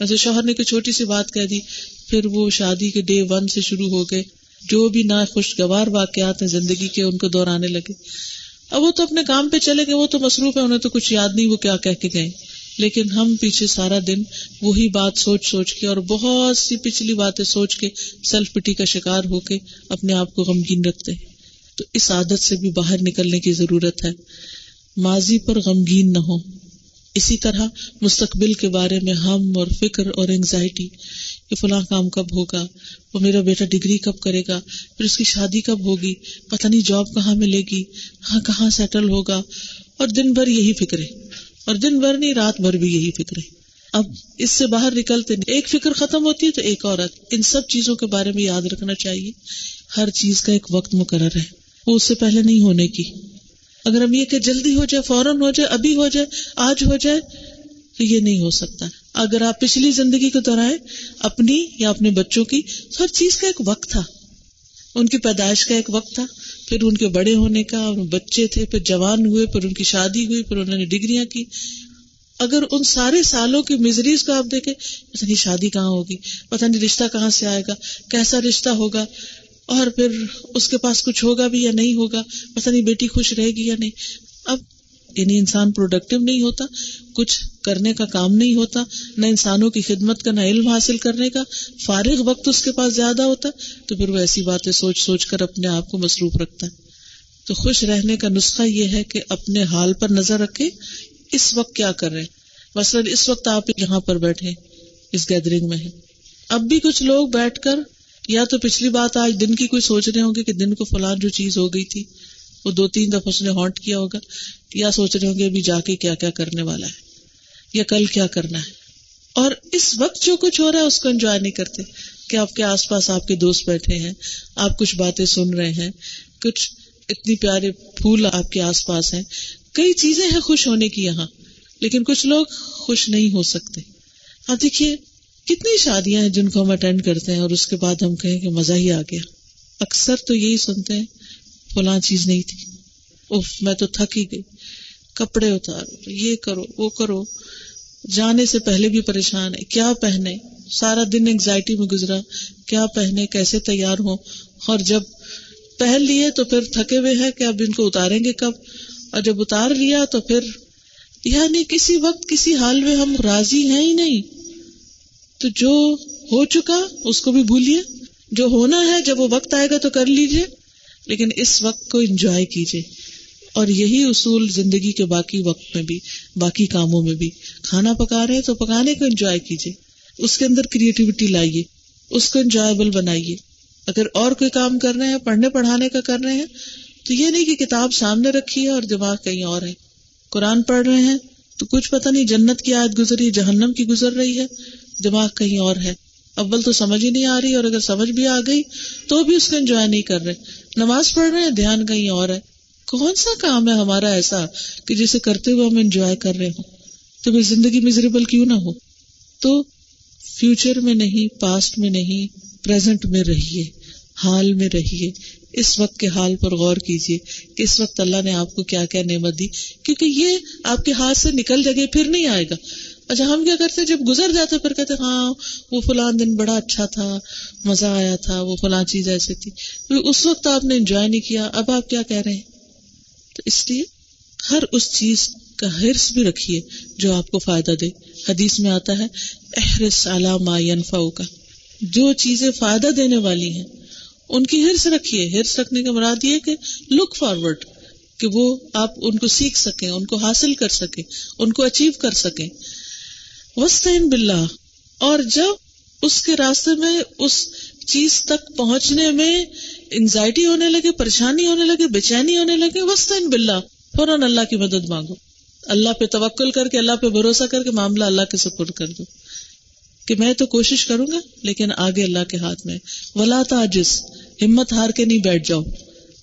ویسے شوہر نے کوئی چھوٹی سی بات کہہ دی، پھر وہ شادی کے ڈے ون سے شروع ہو گئے۔ جو بھی نہ خوشگوار واقعات ہیں زندگی کے، ان کو دہرانے لگے۔ اب وہ تو اپنے کام پہ چلے گئے، وہ تو مصروف ہے انہیں تو کچھ یاد نہیں وہ کیا کہہ کے گئے۔ لیکن ہم پیچھے سارا دن وہی بات سوچ سوچ کے اور بہت سی پچھلی باتیں سوچ کے سیلف پٹی کا شکار ہو کے اپنے آپ کو غمگین رکھتے ہیں۔ تو اس عادت سے بھی باہر نکلنے کی ضرورت ہے۔ ماضی پر غمگین نہ ہو۔ اسی طرح مستقبل کے بارے میں ہم اور فکر اور انگزائٹی کہ فلاں کام کب ہوگا، وہ میرا بیٹا ڈگری کب کرے گا، پھر اس کی شادی کب ہوگی، پتہ نہیں جاب کہاں ملے گی ہاں کہاں سیٹل ہوگا، اور دن بھر یہی فکر ہے۔ اور دن بھر نہیں، رات بھر بھی یہی فکر اب اس سے باہر نکلتے نہیں ایک فکر ختم ہوتی ہے تو ایک اور ان سب چیزوں کے بارے میں یاد رکھنا چاہیے۔ ہر چیز کا ایک وقت مقرر ہے، وہ اس سے پہلے نہیں ہونے کی۔ اگر ہم یہ کہ جلدی ہو جائے، فوراً ہو جائے، ابھی ہو جائے، آج ہو جائے، تو یہ نہیں ہو سکتا۔ اگر آپ پچھلی زندگی کو دہرائیں اپنی یا اپنے بچوں کی ہر چیز کا ایک وقت تھا، ان کی پیدائش کا ایک وقت تھا، پھر ان کے بڑے ہونے کا بچے تھے، پھر جوان ہوئے، پھر ان کی شادی ہوئی، پھر انہوں نے ڈگریاں کی۔ اگر ان سارے سالوں کی مزریز کو آپ دیکھیں، پتہ نہیں شادی کہاں ہوگی، پتہ نہیں رشتہ کہاں سے آئے گا، کیسا رشتہ ہوگا، اور پھر اس کے پاس کچھ ہوگا بھی یا نہیں ہوگا، پتہ نہیں بیٹی خوش رہے گی یا نہیں۔ اب یعنی انسان پروڈکٹیو نہیں ہوتا، کچھ کرنے کا کام نہیں ہوتا، نہ انسانوں کی خدمت کا نہ علم حاصل کرنے کا، فارغ وقت اس کے پاس زیادہ ہوتا تو پھر وہ ایسی باتیں سوچ سوچ کر اپنے آپ کو مصروف رکھتا ہے۔ تو خوش رہنے کا نسخہ یہ ہے کہ اپنے حال پر نظر رکھے، اس وقت کیا کر رہے مثلاً اس وقت آپ یہاں پر بیٹھے اس گیدرنگ میں ہیں۔ اب بھی کچھ لوگ بیٹھ کر، یا تو پچھلی بات آج دن کی کوئی سوچ رہے ہوں گے کہ دن کو فلان جو چیز ہو گئی تھی وہ دو تین دفعہ اس نے ہانٹ کیا ہوگا یا سوچ رہے ہوں گے ابھی جا کے کیا کیا کرنے والا ہے یا کل کیا کرنا ہے۔ اور اس وقت جو کچھ ہو رہا ہے اس کو انجوائے نہیں کرتے۔ کہ آپ کے آس پاس آپ کے دوست بیٹھے ہیں، آپ کچھ باتیں سن رہے ہیں، کچھ اتنی پیارے پھول آپ کے آس پاس ہیں۔ کئی چیزیں ہیں خوش ہونے کی یہاں، لیکن کچھ لوگ خوش نہیں ہو سکتے۔ آپ دیکھیے، کتنی شادیاں ہیں جن کو ہم اٹینڈ کرتے ہیں اور اس کے بعد ہم کہیں کہ مزہ ہی آ گیا۔ اکثر تو یہی سنتے ہیں فلاں چیز نہیں تھی۔ اف میں تو تھک ہی گئی۔ کپڑے اتارو، یہ کرو، وہ کرو۔ جانے سے پہلے بھی پریشان ہے۔ کیا پہنے؟ سارا دن انگزائٹی میں گزرا۔ کیا پہنے؟ کیسے تیار ہو اور جب پہن لیے تو پھر تھکے ہوئے ہیں کہ اب ان کو اتاریں گے کب؟ اور جب اتار لیا تو پھر یعنی کسی وقت کسی حال میں ہم راضی ہیں ہی نہیں۔ تو جو ہو چکا اس کو بھی بھولیے۔ جو ہونا ہے، جب وہ وقت آئے گا تو کر لیجیے لیکن اس وقت کو انجوائے کیجیے اور یہی اصول زندگی کے باقی وقت میں بھی، باقی کاموں میں بھی۔ کھانا پکا رہے تو پکانے کو انجوائے کیجیے اس کے اندر کریٹیوٹی لائیے۔ اس کو انجوائےبل بنائیے۔ اگر اور کوئی کام کر رہے ہیں، پڑھنے پڑھانے کا کر رہے ہیں، تو یہ نہیں کہ کتاب سامنے رکھی ہے اور دماغ کہیں اور ہے۔ قرآن پڑھ رہے ہیں تو کچھ پتہ نہیں جنت کی آیت گزری، جہنم کی گزر رہی ہے، دماغ کہیں اور ہے۔ اول تو سمجھ ہی نہیں آ رہی اور اگر سمجھ بھی آ گئی تو بھی اس کو انجوائے نہیں کر رہے۔ نماز پڑھ رہے ہیں، دھیان کہیں اور ہے۔ کون سا کام ہے ہمارا ایسا کہ جسے کرتے ہوئے ہم انجوائے کر رہے ہوں؟ تو پھر زندگی مزریبل کیوں نہ ہو؟ تو فیوچر میں نہیں پاسٹ میں نہیں پرزینٹ میں رہیے، حال میں رہیے۔ اس وقت کے حال پر غور کیجیے۔ کہ اس وقت اللہ نے آپ کو کیا کیا نعمت دی؟ کیونکہ یہ آپ کے ہاتھ سے نکل جگہ پھر نہیں آئے گا۔ اچھا ہم کیا کرتے جب گزر جاتے پھر کہتے ہاں وہ فلان دن بڑا اچھا تھا، مزہ آیا تھا، وہ فلان چیز ایسی تھی۔ اس وقت آپ نے انجوائے نہیں کیا، اب آپ کیا کہہ رہے ہیں؟ تو اس لیے ہر اس چیز کا حرص بھی رکھیے جو آپ کو فائدہ دے۔ حدیث میں آتا ہے احرس علامہ ینفا کا جو چیزیں فائدہ دینے والی ہیں، ان کی ہرس رکھیے۔ ہرس رکھنے کا مراد یہ کہ لک فارورڈ کہ وہ آپ ان کو سیکھ سکیں، ان کو حاصل کر سکیں، ان کو اچیو کر سکیں۔ وسطین بلّہ اور جب اس کے راستے میں اس چیز تک پہنچنے میں انگزائٹی ہونے لگے، پریشانی ہونے لگے، بے چینی ہونے لگے وسطین بلّہ فوراً اللہ کی مدد مانگو۔ اللہ پہ توکل کر کے، اللہ پہ بھروسہ کر کے معاملہ اللہ کے سپورٹ کر دو۔ کہ میں تو کوشش کروں گا، لیکن آگے اللہ کے ہاتھ میں۔ ولا تاجس ہمت ہار کے نہیں بیٹھ جاؤ۔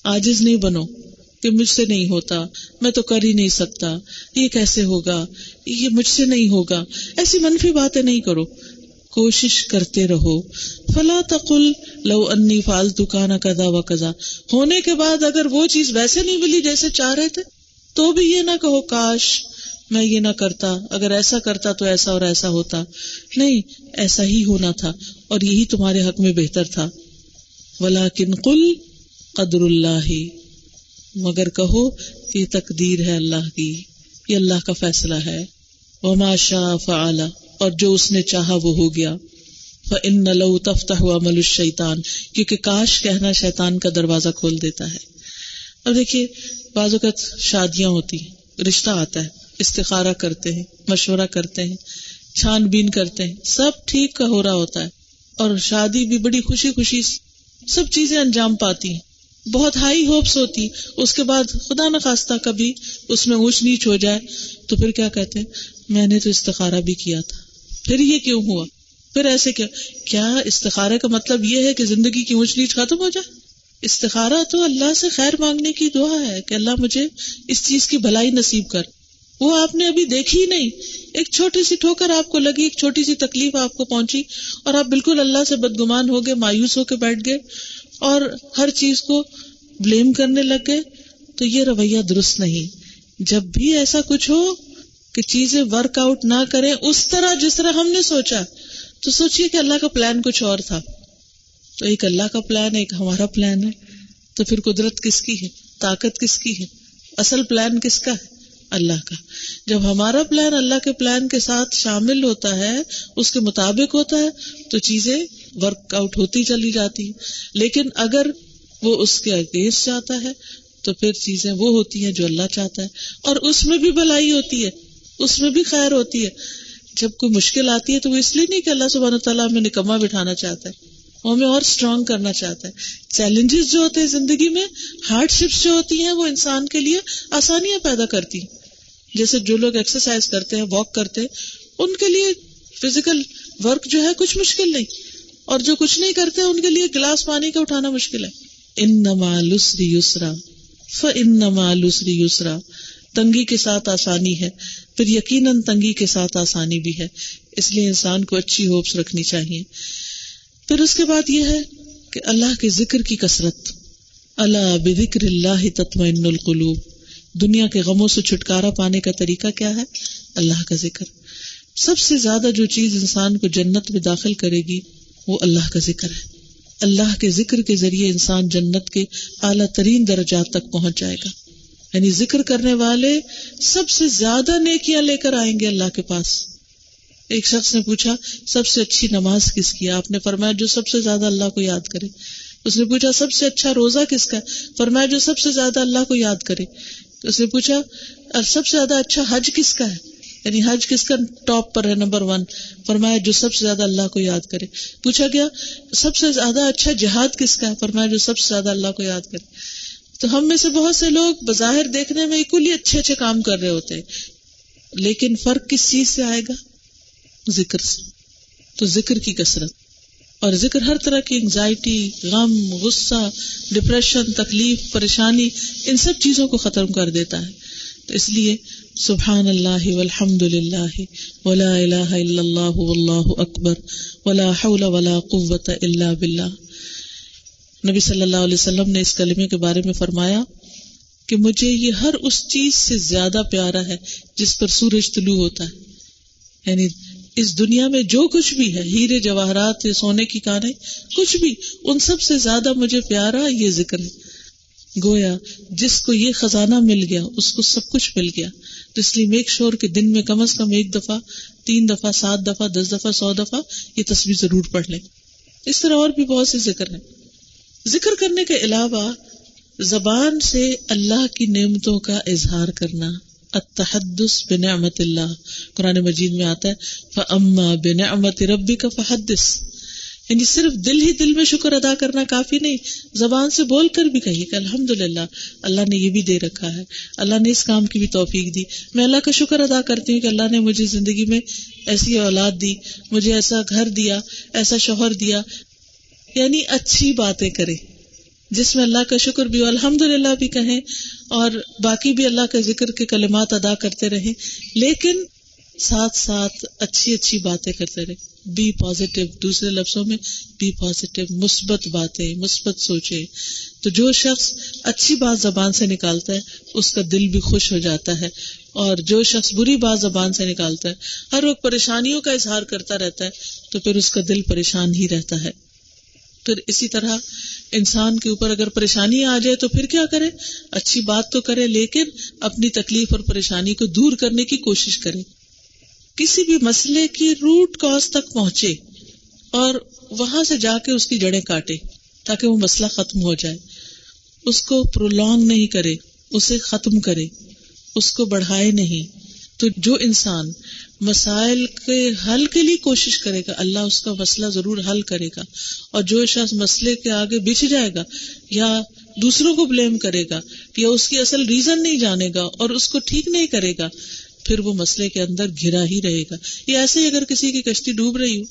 آجز نہیں بنو۔ کہ مجھ سے نہیں ہوتا، میں تو کر ہی نہیں سکتا۔ یہ کیسے ہوگا؟ یہ مجھ سے نہیں ہوگا۔ ایسی منفی باتیں نہیں کرو۔ کوشش کرتے رہو۔ فلا تقل لو انی فالتو کانا کدا و کزا ہونے کے بعد اگر وہ چیز ویسے نہیں ملی جیسے چاہ رہے تھے، تو بھی یہ نہ کہو، کاش میں یہ نہ کرتا۔ اگر ایسا کرتا تو ایسا اور ایسا ہوتا۔ نہیں، ایسا ہی ہونا تھا اور یہی تمہارے حق میں بہتر تھا۔ ولا کن کل قدر اللہ۔ مگر کہو، یہ تقدیر ہے اللہ کی۔ یہ اللہ کا فیصلہ ہے۔ وما شاء فعل، اور جو اس نے چاہا وہ ہو گیا۔ ان لو تفتہ ہوا مل شیتان کیونکہ کاش کہنا شیطان کا دروازہ کھول دیتا ہے۔ اب دیکھیے، بعض اوقات شادیاں ہوتی رشتہ آتا ہے، استخارہ کرتے ہیں، مشورہ کرتے ہیں، چھان بین کرتے ہیں، سب ٹھیک کا ہو رہا ہوتا ہے۔ اور شادی بھی بڑی خوشی خوشی سب چیزیں انجام پاتی ہیں۔ بہت ہائی ہوپس ہوتی اس کے بعد خدا نخواستہ کبھی اس میں اونچ نیچ ہو جائے، تو پھر کیا کہتے ہیں؟ میں نے تو استخارہ بھی کیا تھا۔ پھر یہ کیوں ہوا؟ پھر ایسے کیا؟ کیا استخارے کا مطلب یہ ہے کہ زندگی کی اونچ نیچ ختم ہو جائے؟ استخارہ تو اللہ سے خیر مانگنے کی دعا ہے کہ اللہ مجھے اس چیز کی بھلائی نصیب کر۔ وہ آپ نے ابھی دیکھی نہیں۔ ایک چھوٹی سی ٹھوکر آپ کو لگی، ایک چھوٹی سی تکلیف آپ کو پہنچی اور آپ بالکل اللہ سے بدگمان ہو گئے، مایوس ہو کے بیٹھ گئے اور ہر چیز کو بلیم کرنے لگ گئے۔ تو یہ رویہ درست نہیں۔ جب بھی ایسا کچھ ہو کہ چیزیں ورک آؤٹ نہ کریں، اس طرح جس طرح ہم نے سوچا۔ تو سوچیے کہ اللہ کا پلان کچھ اور تھا۔ تو ایک اللہ کا پلان ہے ایک ہمارا پلان ہے۔ تو پھر قدرت کس کی ہے؟ طاقت کس کی ہے؟ اصل پلان کس کا ہے؟ اللہ کا۔ جب ہمارا پلان اللہ کے پلان کے ساتھ شامل ہوتا ہے، اس کے مطابق ہوتا ہے، تو چیزیں ورک آؤٹ ہوتی چلی جاتی ہیں۔ لیکن اگر وہ اس کے اگینسٹ جاتا ہے، تو پھر چیزیں وہ ہوتی ہیں جو اللہ چاہتا ہے۔ اور اس میں بھی بھلائی ہوتی ہے۔ اس میں بھی خیر ہوتی ہے۔ جب کوئی مشکل آتی ہے تو وہ اس لیے نہیں کہ اللہ سبحانہ تعالیٰ ہمیں نکما بٹھانا چاہتا ہے، وہ ہمیں اور اسٹرانگ کرنا چاہتا ہے۔ چیلنجز جو ہوتے ہیں زندگی میں ہارڈ شپس جو ہوتی ہیں، وہ انسان کے لیے آسانیاں پیدا کرتی ہیں۔ جیسے جو لوگ ایکسرسائز کرتے ہیں واک کرتے ہیں، ان کے لیے فزیکل ورک جو ہے کچھ مشکل نہیں۔ اور جو کچھ نہیں کرتے، ان کے لیے گلاس پانی کا اٹھانا مشکل ہے۔ ان نما لسری یسرا ف ان نما لسری یسرا تنگی کے ساتھ آسانی ہے، پھر یقیناً تنگی کے ساتھ آسانی بھی ہے۔ اس لیے انسان کو اچھی ہوپس رکھنی چاہیے۔ پھر اس کے بعد یہ ہے کہ اللہ کے ذکر کی کثرت۔ اللہ بکر اللہ تطمئن القلوب۔ دنیا کے غموں سے چھٹکارا پانے کا طریقہ کیا ہے؟ اللہ کا ذکر۔ سب سے زیادہ جو چیز انسان کو جنت میں داخل کرے گی، وہ اللہ کا ذکر ہے۔ اللہ کے ذکر کے ذریعے انسان جنت کے اعلیٰ ترین درجات تک پہنچ جائے گا۔ یعنی ذکر کرنے والے سب سے زیادہ نیکیاں لے کر آئیں گے اللہ کے پاس۔ ایک شخص نے پوچھا، سب سے اچھی نماز کس کی آپ نے فرمایا، جو سب سے زیادہ اللہ کو یاد کرے۔ اس نے پوچھا، سب سے اچھا روزہ کس کا فرمایا، جو سب سے زیادہ اللہ کو یاد کرے۔ اس نے پوچھا سب سے زیادہ اچھا حج کس کا ہے؟ یعنی حج کس کا ٹاپ پر ہے نمبر ون؟ فرمایا، جو سب سے زیادہ اللہ کو یاد کرے۔ پوچھا گیا، سب سے زیادہ اچھا جہاد کس کا ہے؟ فرمایا، جو سب سے زیادہ اللہ کو یاد کرے۔ تو ہم میں سے بہت سے لوگ بظاہر دیکھنے میں اکولی اچھے اچھے کام کر رہے ہوتے ہیں۔ لیکن فرق کس چیز سے آئے گا؟ ذکر سے۔ تو ذکر کی کثرت۔ اور ذکر ہر طرح کی انگزائٹی غم، غصہ ڈپریشن تکلیف، پریشانی، ان سب چیزوں کو ختم کر دیتا ہے۔ تو اس لیے سبحان اللہ والحمد للہ ولا الہ الا اللہ واللہ اکبر ولا حول ولا قوت الا باللہ۔ نبی صلی اللہ علیہ وسلم نے اس کلمے کے بارے میں فرمایا کہ مجھے یہ ہر اس چیز سے زیادہ پیارا ہے جس پر سورج طلوع ہوتا ہے۔ یعنی اس دنیا میں جو کچھ بھی ہے، ہیرے، جواہرات، یا سونے کی کانیں، کچھ بھی، ان سب سے زیادہ مجھے پیارا یہ ذکر ہے۔ گویا جس کو یہ خزانہ مل گیا، اس کو سب کچھ مل گیا۔ تو اس لیے میک شور کے دن میں کم از کم ایک دفعہ، تین دفعہ، سات دفعہ، دس دفعہ، سو دفعہ یہ تصویر ضرور پڑھ لیں۔ اس طرح اور بھی بہت سے ذکر ہیں۔ ذکر کرنے کے علاوہ زبان سے اللہ کی نعمتوں کا اظہار کرنا اتحدس بنعمت اللہ۔ قرآن مجید میں آتا ہے فما بنعمت ربی کا یعنی صرف دل ہی دل میں شکر ادا کرنا کافی نہیں، زبان سے بول کر بھی کہیے کہ الحمد للہ اللہ نے یہ بھی دے رکھا ہے۔ اللہ نے اس کام کی بھی توفیق دی۔ میں اللہ کا شکر ادا کرتی ہوں کہ اللہ نے مجھے زندگی میں ایسی اولاد دی، مجھے ایسا گھر دیا، ایسا شوہر دیا یعنی اچھی باتیں کرے۔ جس میں اللہ کا شکر بھی الحمد للہ بھی کہیں، اور باقی بھی اللہ کا ذکر کے کلمات ادا کرتے رہے لیکن ساتھ ساتھ اچھی اچھی باتیں کرتے رہے بی پازیٹو دوسرے لفظوں میں بی پازیٹو مثبت باتیں، مثبت سوچے تو جو شخص اچھی بات زبان سے نکالتا ہے، اس کا دل بھی خوش ہو جاتا ہے۔ اور جو شخص بری بات زبان سے نکالتا ہے، ہر وقت پریشانیوں کا اظہار کرتا رہتا ہے، تو پھر اس کا دل پریشان ہی رہتا ہے۔ پھر اسی طرح انسان کے اوپر اگر پریشانی آ جائے تو پھر کیا کرے؟ اچھی بات تو کرے، لیکن اپنی تکلیف اور پریشانی کو دور کرنے کی کوشش کرے۔ کسی بھی مسئلے کی روٹ کاز تک پہنچے اور وہاں سے جا کے اس کی جڑیں کاٹے تاکہ وہ مسئلہ ختم ہو جائے۔ اس کو پرولونگ نہیں کرے، اسے ختم کرے، اس کو بڑھائے نہیں۔ تو جو انسان مسائل کے حل کے لیے کوشش کرے گا، اللہ اس کا مسئلہ ضرور حل کرے گا اور جو شخص مسئلے کے آگے بچ جائے گا یا دوسروں کو بلیم کرے گا یا اس کی اصل ریزن نہیں جانے گا اور اس کو ٹھیک نہیں کرے گا، پھر وہ مسئلے کے اندر گھرا ہی رہے گا۔ یہ ایسے ہی اگر کسی کی کشتی ڈوب رہی ہو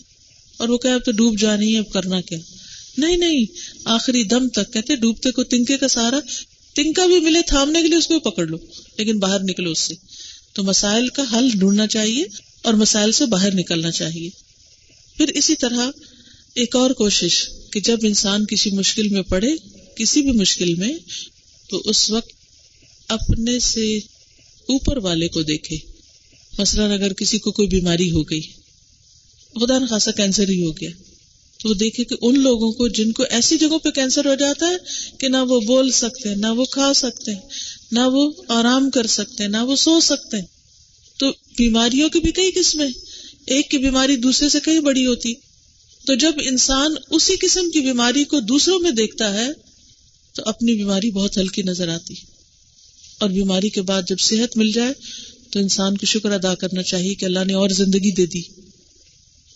اور وہ کہ اب تو ڈوب جانی ہے، اب کرنا کیا؟ نہیں نہیں، آخری دم تک کہتے ڈوبتے کو تنکے کا سارا تنکا بھی ملے تھامنے کے لیے اس کو پکڑ لو، لیکن باہر نکلو اس سے۔ تو مسائل کا حل ڈھونڈنا چاہیے اور مسائل سے باہر نکلنا چاہیے۔ پھر اسی طرح ایک اور کوشش کہ جب انسان کسی مشکل میں پڑے، کسی بھی مشکل میں، تو اس وقت اپنے سے اوپر والے کو دیکھے۔ مثلاً اگر کسی کو کوئی بیماری ہو گئی، خدا نخواستہ کینسر ہی ہو گیا، تو وہ دیکھے کہ ان لوگوں کو جن کو ایسی جگہوں پہ کینسر ہو جاتا ہے کہ نہ وہ بول سکتے ہیں نہ وہ کھا سکتے۔ ہیں نہ وہ آرام کر سکتے ہیں نہ وہ سو سکتے۔ ہیں تو بیماریوں کی بھی کئی قسمیں ایک کی بیماری دوسرے سے کئی بڑی ہوتی۔ تو جب انسان اسی قسم کی بیماری کو دوسروں میں دیکھتا ہے، تو اپنی بیماری بہت ہلکی نظر آتی۔ اور بیماری کے بعد جب صحت مل جائے، تو انسان کو شکر ادا کرنا چاہیے کہ اللہ نے اور زندگی دے دی۔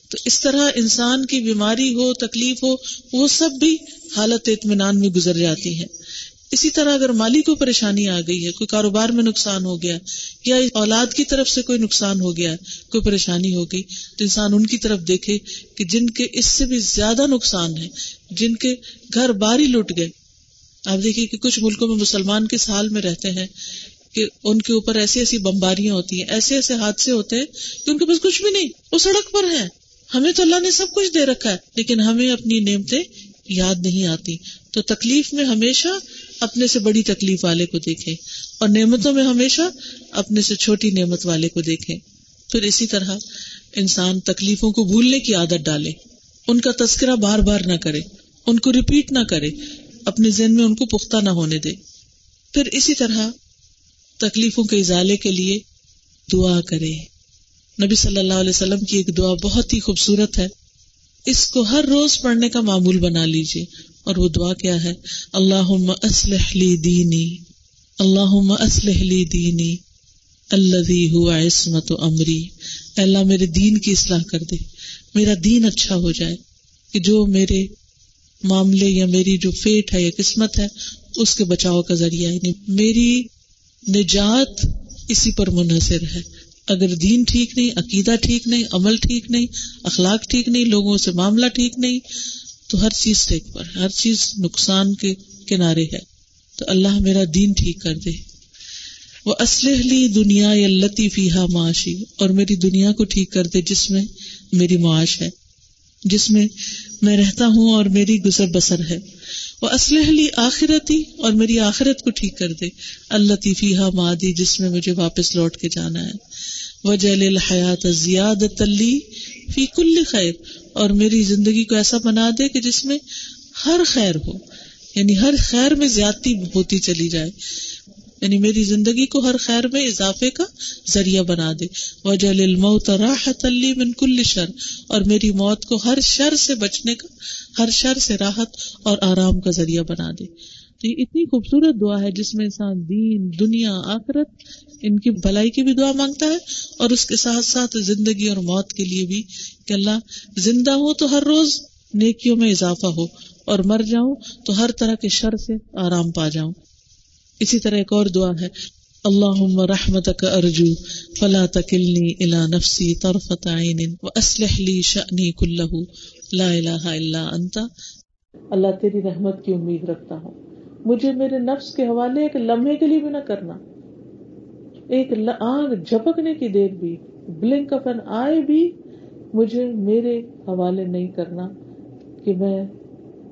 تو اس طرح انسان کی بیماری ہو، تکلیف ہو، وہ سب بھی حالت اطمینان میں گزر جاتی ہیں۔ اسی طرح اگر مالی کو پریشانی آ گئی ہے، کوئی کاروبار میں نقصان ہو گیا، یا اولاد کی طرف سے کوئی نقصان ہو گیا، کوئی پریشانی ہو گئی، تو انسان ان کی طرف دیکھے کہ جن کے اس سے بھی زیادہ نقصان ہے، جن کے گھر بار ہی لٹ گئے۔ آپ دیکھیے کہ کچھ ملکوں میں مسلمان کس حال میں رہتے ہیں کہ ان کے اوپر ایسی ایسی بمباریاں ہوتی ہیں، ایسے ایسے حادثے ہوتے ہیں کہ ان کے پاس کچھ بھی نہیں، وہ سڑک پر ہے ہمیں تو اللہ نے سب کچھ دے رکھا ہے، لیکن ہمیں اپنی نعمتیں یاد نہیں آتی۔ تو تکلیف میں ہمیشہ اپنے سے بڑی تکلیف والے کو دیکھیں اور نعمتوں میں ہمیشہ اپنے سے چھوٹی نعمت والے کو دیکھیں۔ پھر اسی طرح انسان تکلیفوں کو بھولنے کی عادت ڈالے۔ ان کا تذکرہ بار بار نہ کرے، ان کو ریپیٹ نہ کرے، اپنے ذہن میں ان کو پختہ نہ ہونے دے۔ پھر اسی طرح تکلیفوں کے ازالے کے لیے دعا کرے۔ نبی صلی اللہ علیہ وسلم کی ایک دعا بہت ہی خوبصورت ہے۔ اس کو ہر روز پڑھنے کا معمول بنا لیجیے اور وہ دعا کیا ہے؟ اللہ اسلح لی دینی اللہ اسلح لی دینی اللہ عصمت امری۔ اللہ، میرے دین کی اصلاح کر دے۔ میرا دین اچھا ہو جائے کہ جو میرے معاملے یا میری جو فیٹ ہے یا قسمت ہے، اس کے بچاؤ کا ذریعہ یعنی میری نجات اسی پر منحصر ہے۔ اگر دین ٹھیک نہیں، عقیدہ ٹھیک نہیں، عمل ٹھیک نہیں، اخلاق ٹھیک نہیں، لوگوں سے معاملہ ٹھیک نہیں تو ہر چیز ٹیک پر، ہر چیز نقصان کے کنارے ہے۔ تو اللہ میرا دین ٹھیک کر دے۔ وہ اسلحلی دنیا یا لطیفی معاشی، اور میری دنیا کو ٹھیک کر دے جس میں میری معاش ہے، جس میں میں رہتا ہوں اور میری گزر بسر ہے۔ وہ اسلحلی آخرتی اور میری آخرت کو ٹھیک کر دے۔ اللہ طیفی مادی جس میں مجھے واپس لوٹ کے جانا ہے۔ وہ جیل الحیات زیاد تلی فی کل خیر، اور میری زندگی کو ایسا بنا دے کہ جس میں ہر خیر ہو یعنی ہر خیر میں زیادتی ہوتی چلی جائے۔ یعنی میری زندگی کو ہر خیر میں اضافے کا ذریعہ بنا دے۔ وجہ الموت راحت علی من کل شر، اور میری موت کو ہر شر سے بچنے کا، ہر شر سے راحت اور آرام کا ذریعہ بنا دے۔ تو یہ اتنی خوبصورت دعا ہے جس میں انسان دین، دنیا، آخرت، ان کی بھلائی کی بھی دعا مانگتا ہے اور اس کے ساتھ ساتھ زندگی اور موت کے لیے بھی کہ اللہ زندہ ہو تو ہر روز نیکیوں میں اضافہ ہو اور مر جاؤں تو ہر طرح کے شر سے آرام پا جاؤں۔ اسی طرح ایک اور دعا ہے اللہ رحمت کا ارجو، فلا تکلنی الا نفسی طرفت عین واسلح لی شأنی کلہ لا الہ الا انت۔ اللہ تیری رحمت کی امید رکھتا ہوں۔ مجھے میرے نفس کے حوالے ایک لمحے کے لیے بھی نہ کرنا۔ ایک آگ جھپکنے کی دیر بھی بلنک آف این آئے بھی مجھے میرے حوالے نہیں کرنا کہ میں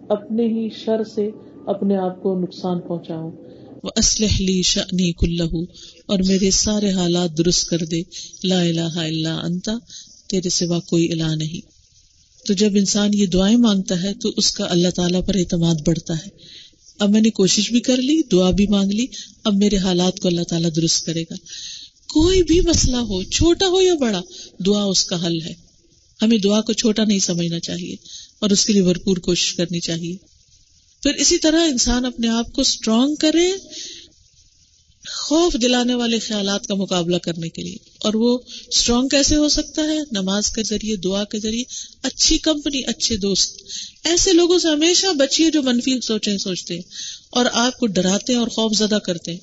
اپنے ہی شر سے اپنے آپ کو نقصان پہنچاؤں۔ اسلح لی شنی کلو اور میرے سارے حالات درست کر دے۔ لا الہ الا انتا تیرے سوا کوئی الہ نہیں۔ تو جب انسان یہ دعائیں مانگتا ہے، تو اس کا اللہ تعالیٰ پر اعتماد بڑھتا ہے۔ اب میں نے کوشش بھی کر لی، دعا بھی مانگ لی، اب میرے حالات کو اللہ تعالیٰ درست کرے گا۔ کوئی بھی مسئلہ ہو، چھوٹا ہو یا بڑا، دعا اس کا حل ہے۔ ہمیں دعا کو چھوٹا نہیں سمجھنا چاہیے اور اس کے لیے بھرپور کوشش کرنی چاہیے۔ پھر اسی طرح انسان اپنے آپ کو اسٹرانگ کرے خوف دلانے والے خیالات کا مقابلہ کرنے کے لیے۔ اور وہ اسٹرانگ کیسے ہو سکتا ہے؟ نماز کے ذریعے، دعا کے ذریعے۔ اچھی کمپنی اچھے دوست۔ ایسے لوگوں سے ہمیشہ بچیے جو منفی سوچیں، سوچتے ہیں۔ اور آپ کو ڈراتے ہیں اور خوف زدہ کرتے ہیں۔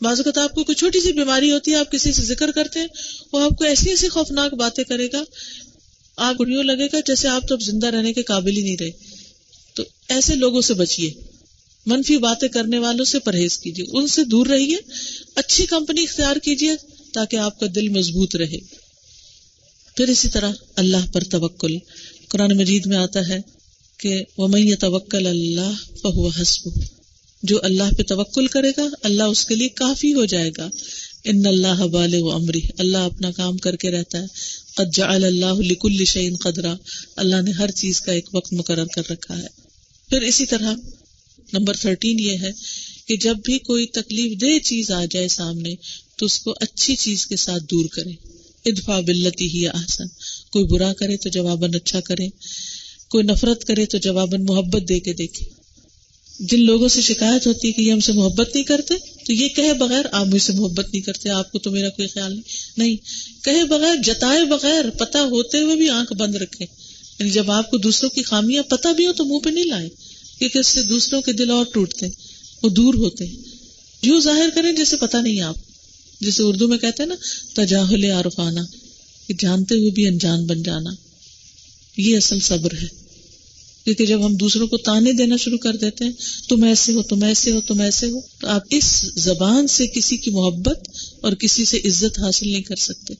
بعض اوقات آپ کو کوئی چھوٹی سی بیماری ہوتی ہے، آپ کسی سے ذکر کرتے ہیں، وہ آپ کو ایسی ایسی خوفناک باتیں کرے گا۔ آپ کو یوں لگے گا جیسے آپ تو اب زندہ رہنے کے قابل ہی نہیں رہے۔ تو ایسے لوگوں سے بچیے۔ منفی باتیں کرنے والوں سے پرہیز کیجیے، ان سے دور رہیے، اچھی کمپنی اختیار کیجیے تاکہ آپ کا دل مضبوط رہے۔ پھر اسی طرح اللہ پر توکل۔ قرآن مجید میں آتا ہے کہ وہ میں توکل اللہ فہو حسب جو اللہ پہ توکل کرے گا، اللہ اس کے لیے کافی ہو جائے گا۔ ان اللہ بال و امری اللہ اپنا کام کر کے رہتا ہے۔ قد جعل اللہ لکل شعین قدرا۔ اللہ نے ہر چیز کا ایک وقت مقرر کر رکھا ہے۔ پھر اسی طرح نمبر تھرٹین یہ ہے کہ جب بھی کوئی تکلیف دہ چیز آ جائے سامنے، تو اس کو اچھی چیز کے ساتھ دور کرے ادفا بلتی ہی آسن کوئی برا کرے تو جواباً اچھا کرے کوئی نفرت کرے تو جواباً محبت دے کے دیکھے جن لوگوں سے شکایت ہوتی ہے کہ یہ ہم سے محبت نہیں کرتے، تو یہ کہے بغیر آپ مجھ سے محبت نہیں کرتے، آپ کو تو میرا کوئی خیال نہیں۔ نہیں، کہے بغیر، جتائے بغیر پتا ہوتے ہوئے بھی آنکھ بند رکھے یعنی جب آپ کو دوسروں کی خامیاں پتا بھی ہو تو منہ پہ نہیں لائے کیونکہ اس سے دوسروں کے دل اور ٹوٹتے وہ دور ہوتے یوں ظاہر کریں جیسے پتا نہیں آپ۔ جیسے اردو میں کہتے ہیں نا، تجاہل عارفانہ کہ جانتے ہوئے بھی انجان بن جانا۔ یہ اصل صبر ہے۔ کیونکہ جب ہم دوسروں کو تانے دینا شروع کر دیتے ہیں، تم ایسے ہو، تم ایسے ہو، تم ایسے ہو، تو آپ اس زبان سے کسی کی محبت اور کسی سے عزت حاصل نہیں کر سکتے۔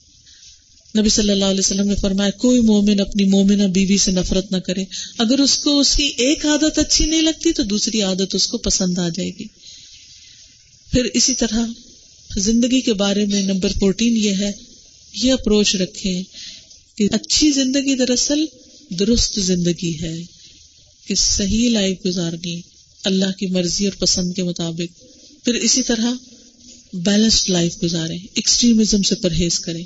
نبی صلی اللہ علیہ وسلم نے فرمایا، کوئی مومن اپنی مومنہ بیوی سے نفرت نہ کرے۔ اگر اس کو اس کی ایک عادت اچھی نہیں لگتی تو دوسری عادت اس کو پسند آ جائے گی۔ پھر اسی طرح زندگی کے بارے میں نمبر فورٹین یہ ہے، یہ اپروچ رکھیں کہ اچھی زندگی دراصل درست زندگی ہے، کہ صحیح لائف گزارنی، اللہ کی مرضی اور پسند کے مطابق۔ پھر اسی طرح بیلنسڈ لائف گزارے ایکسٹریمزم سے پرہیز کریں۔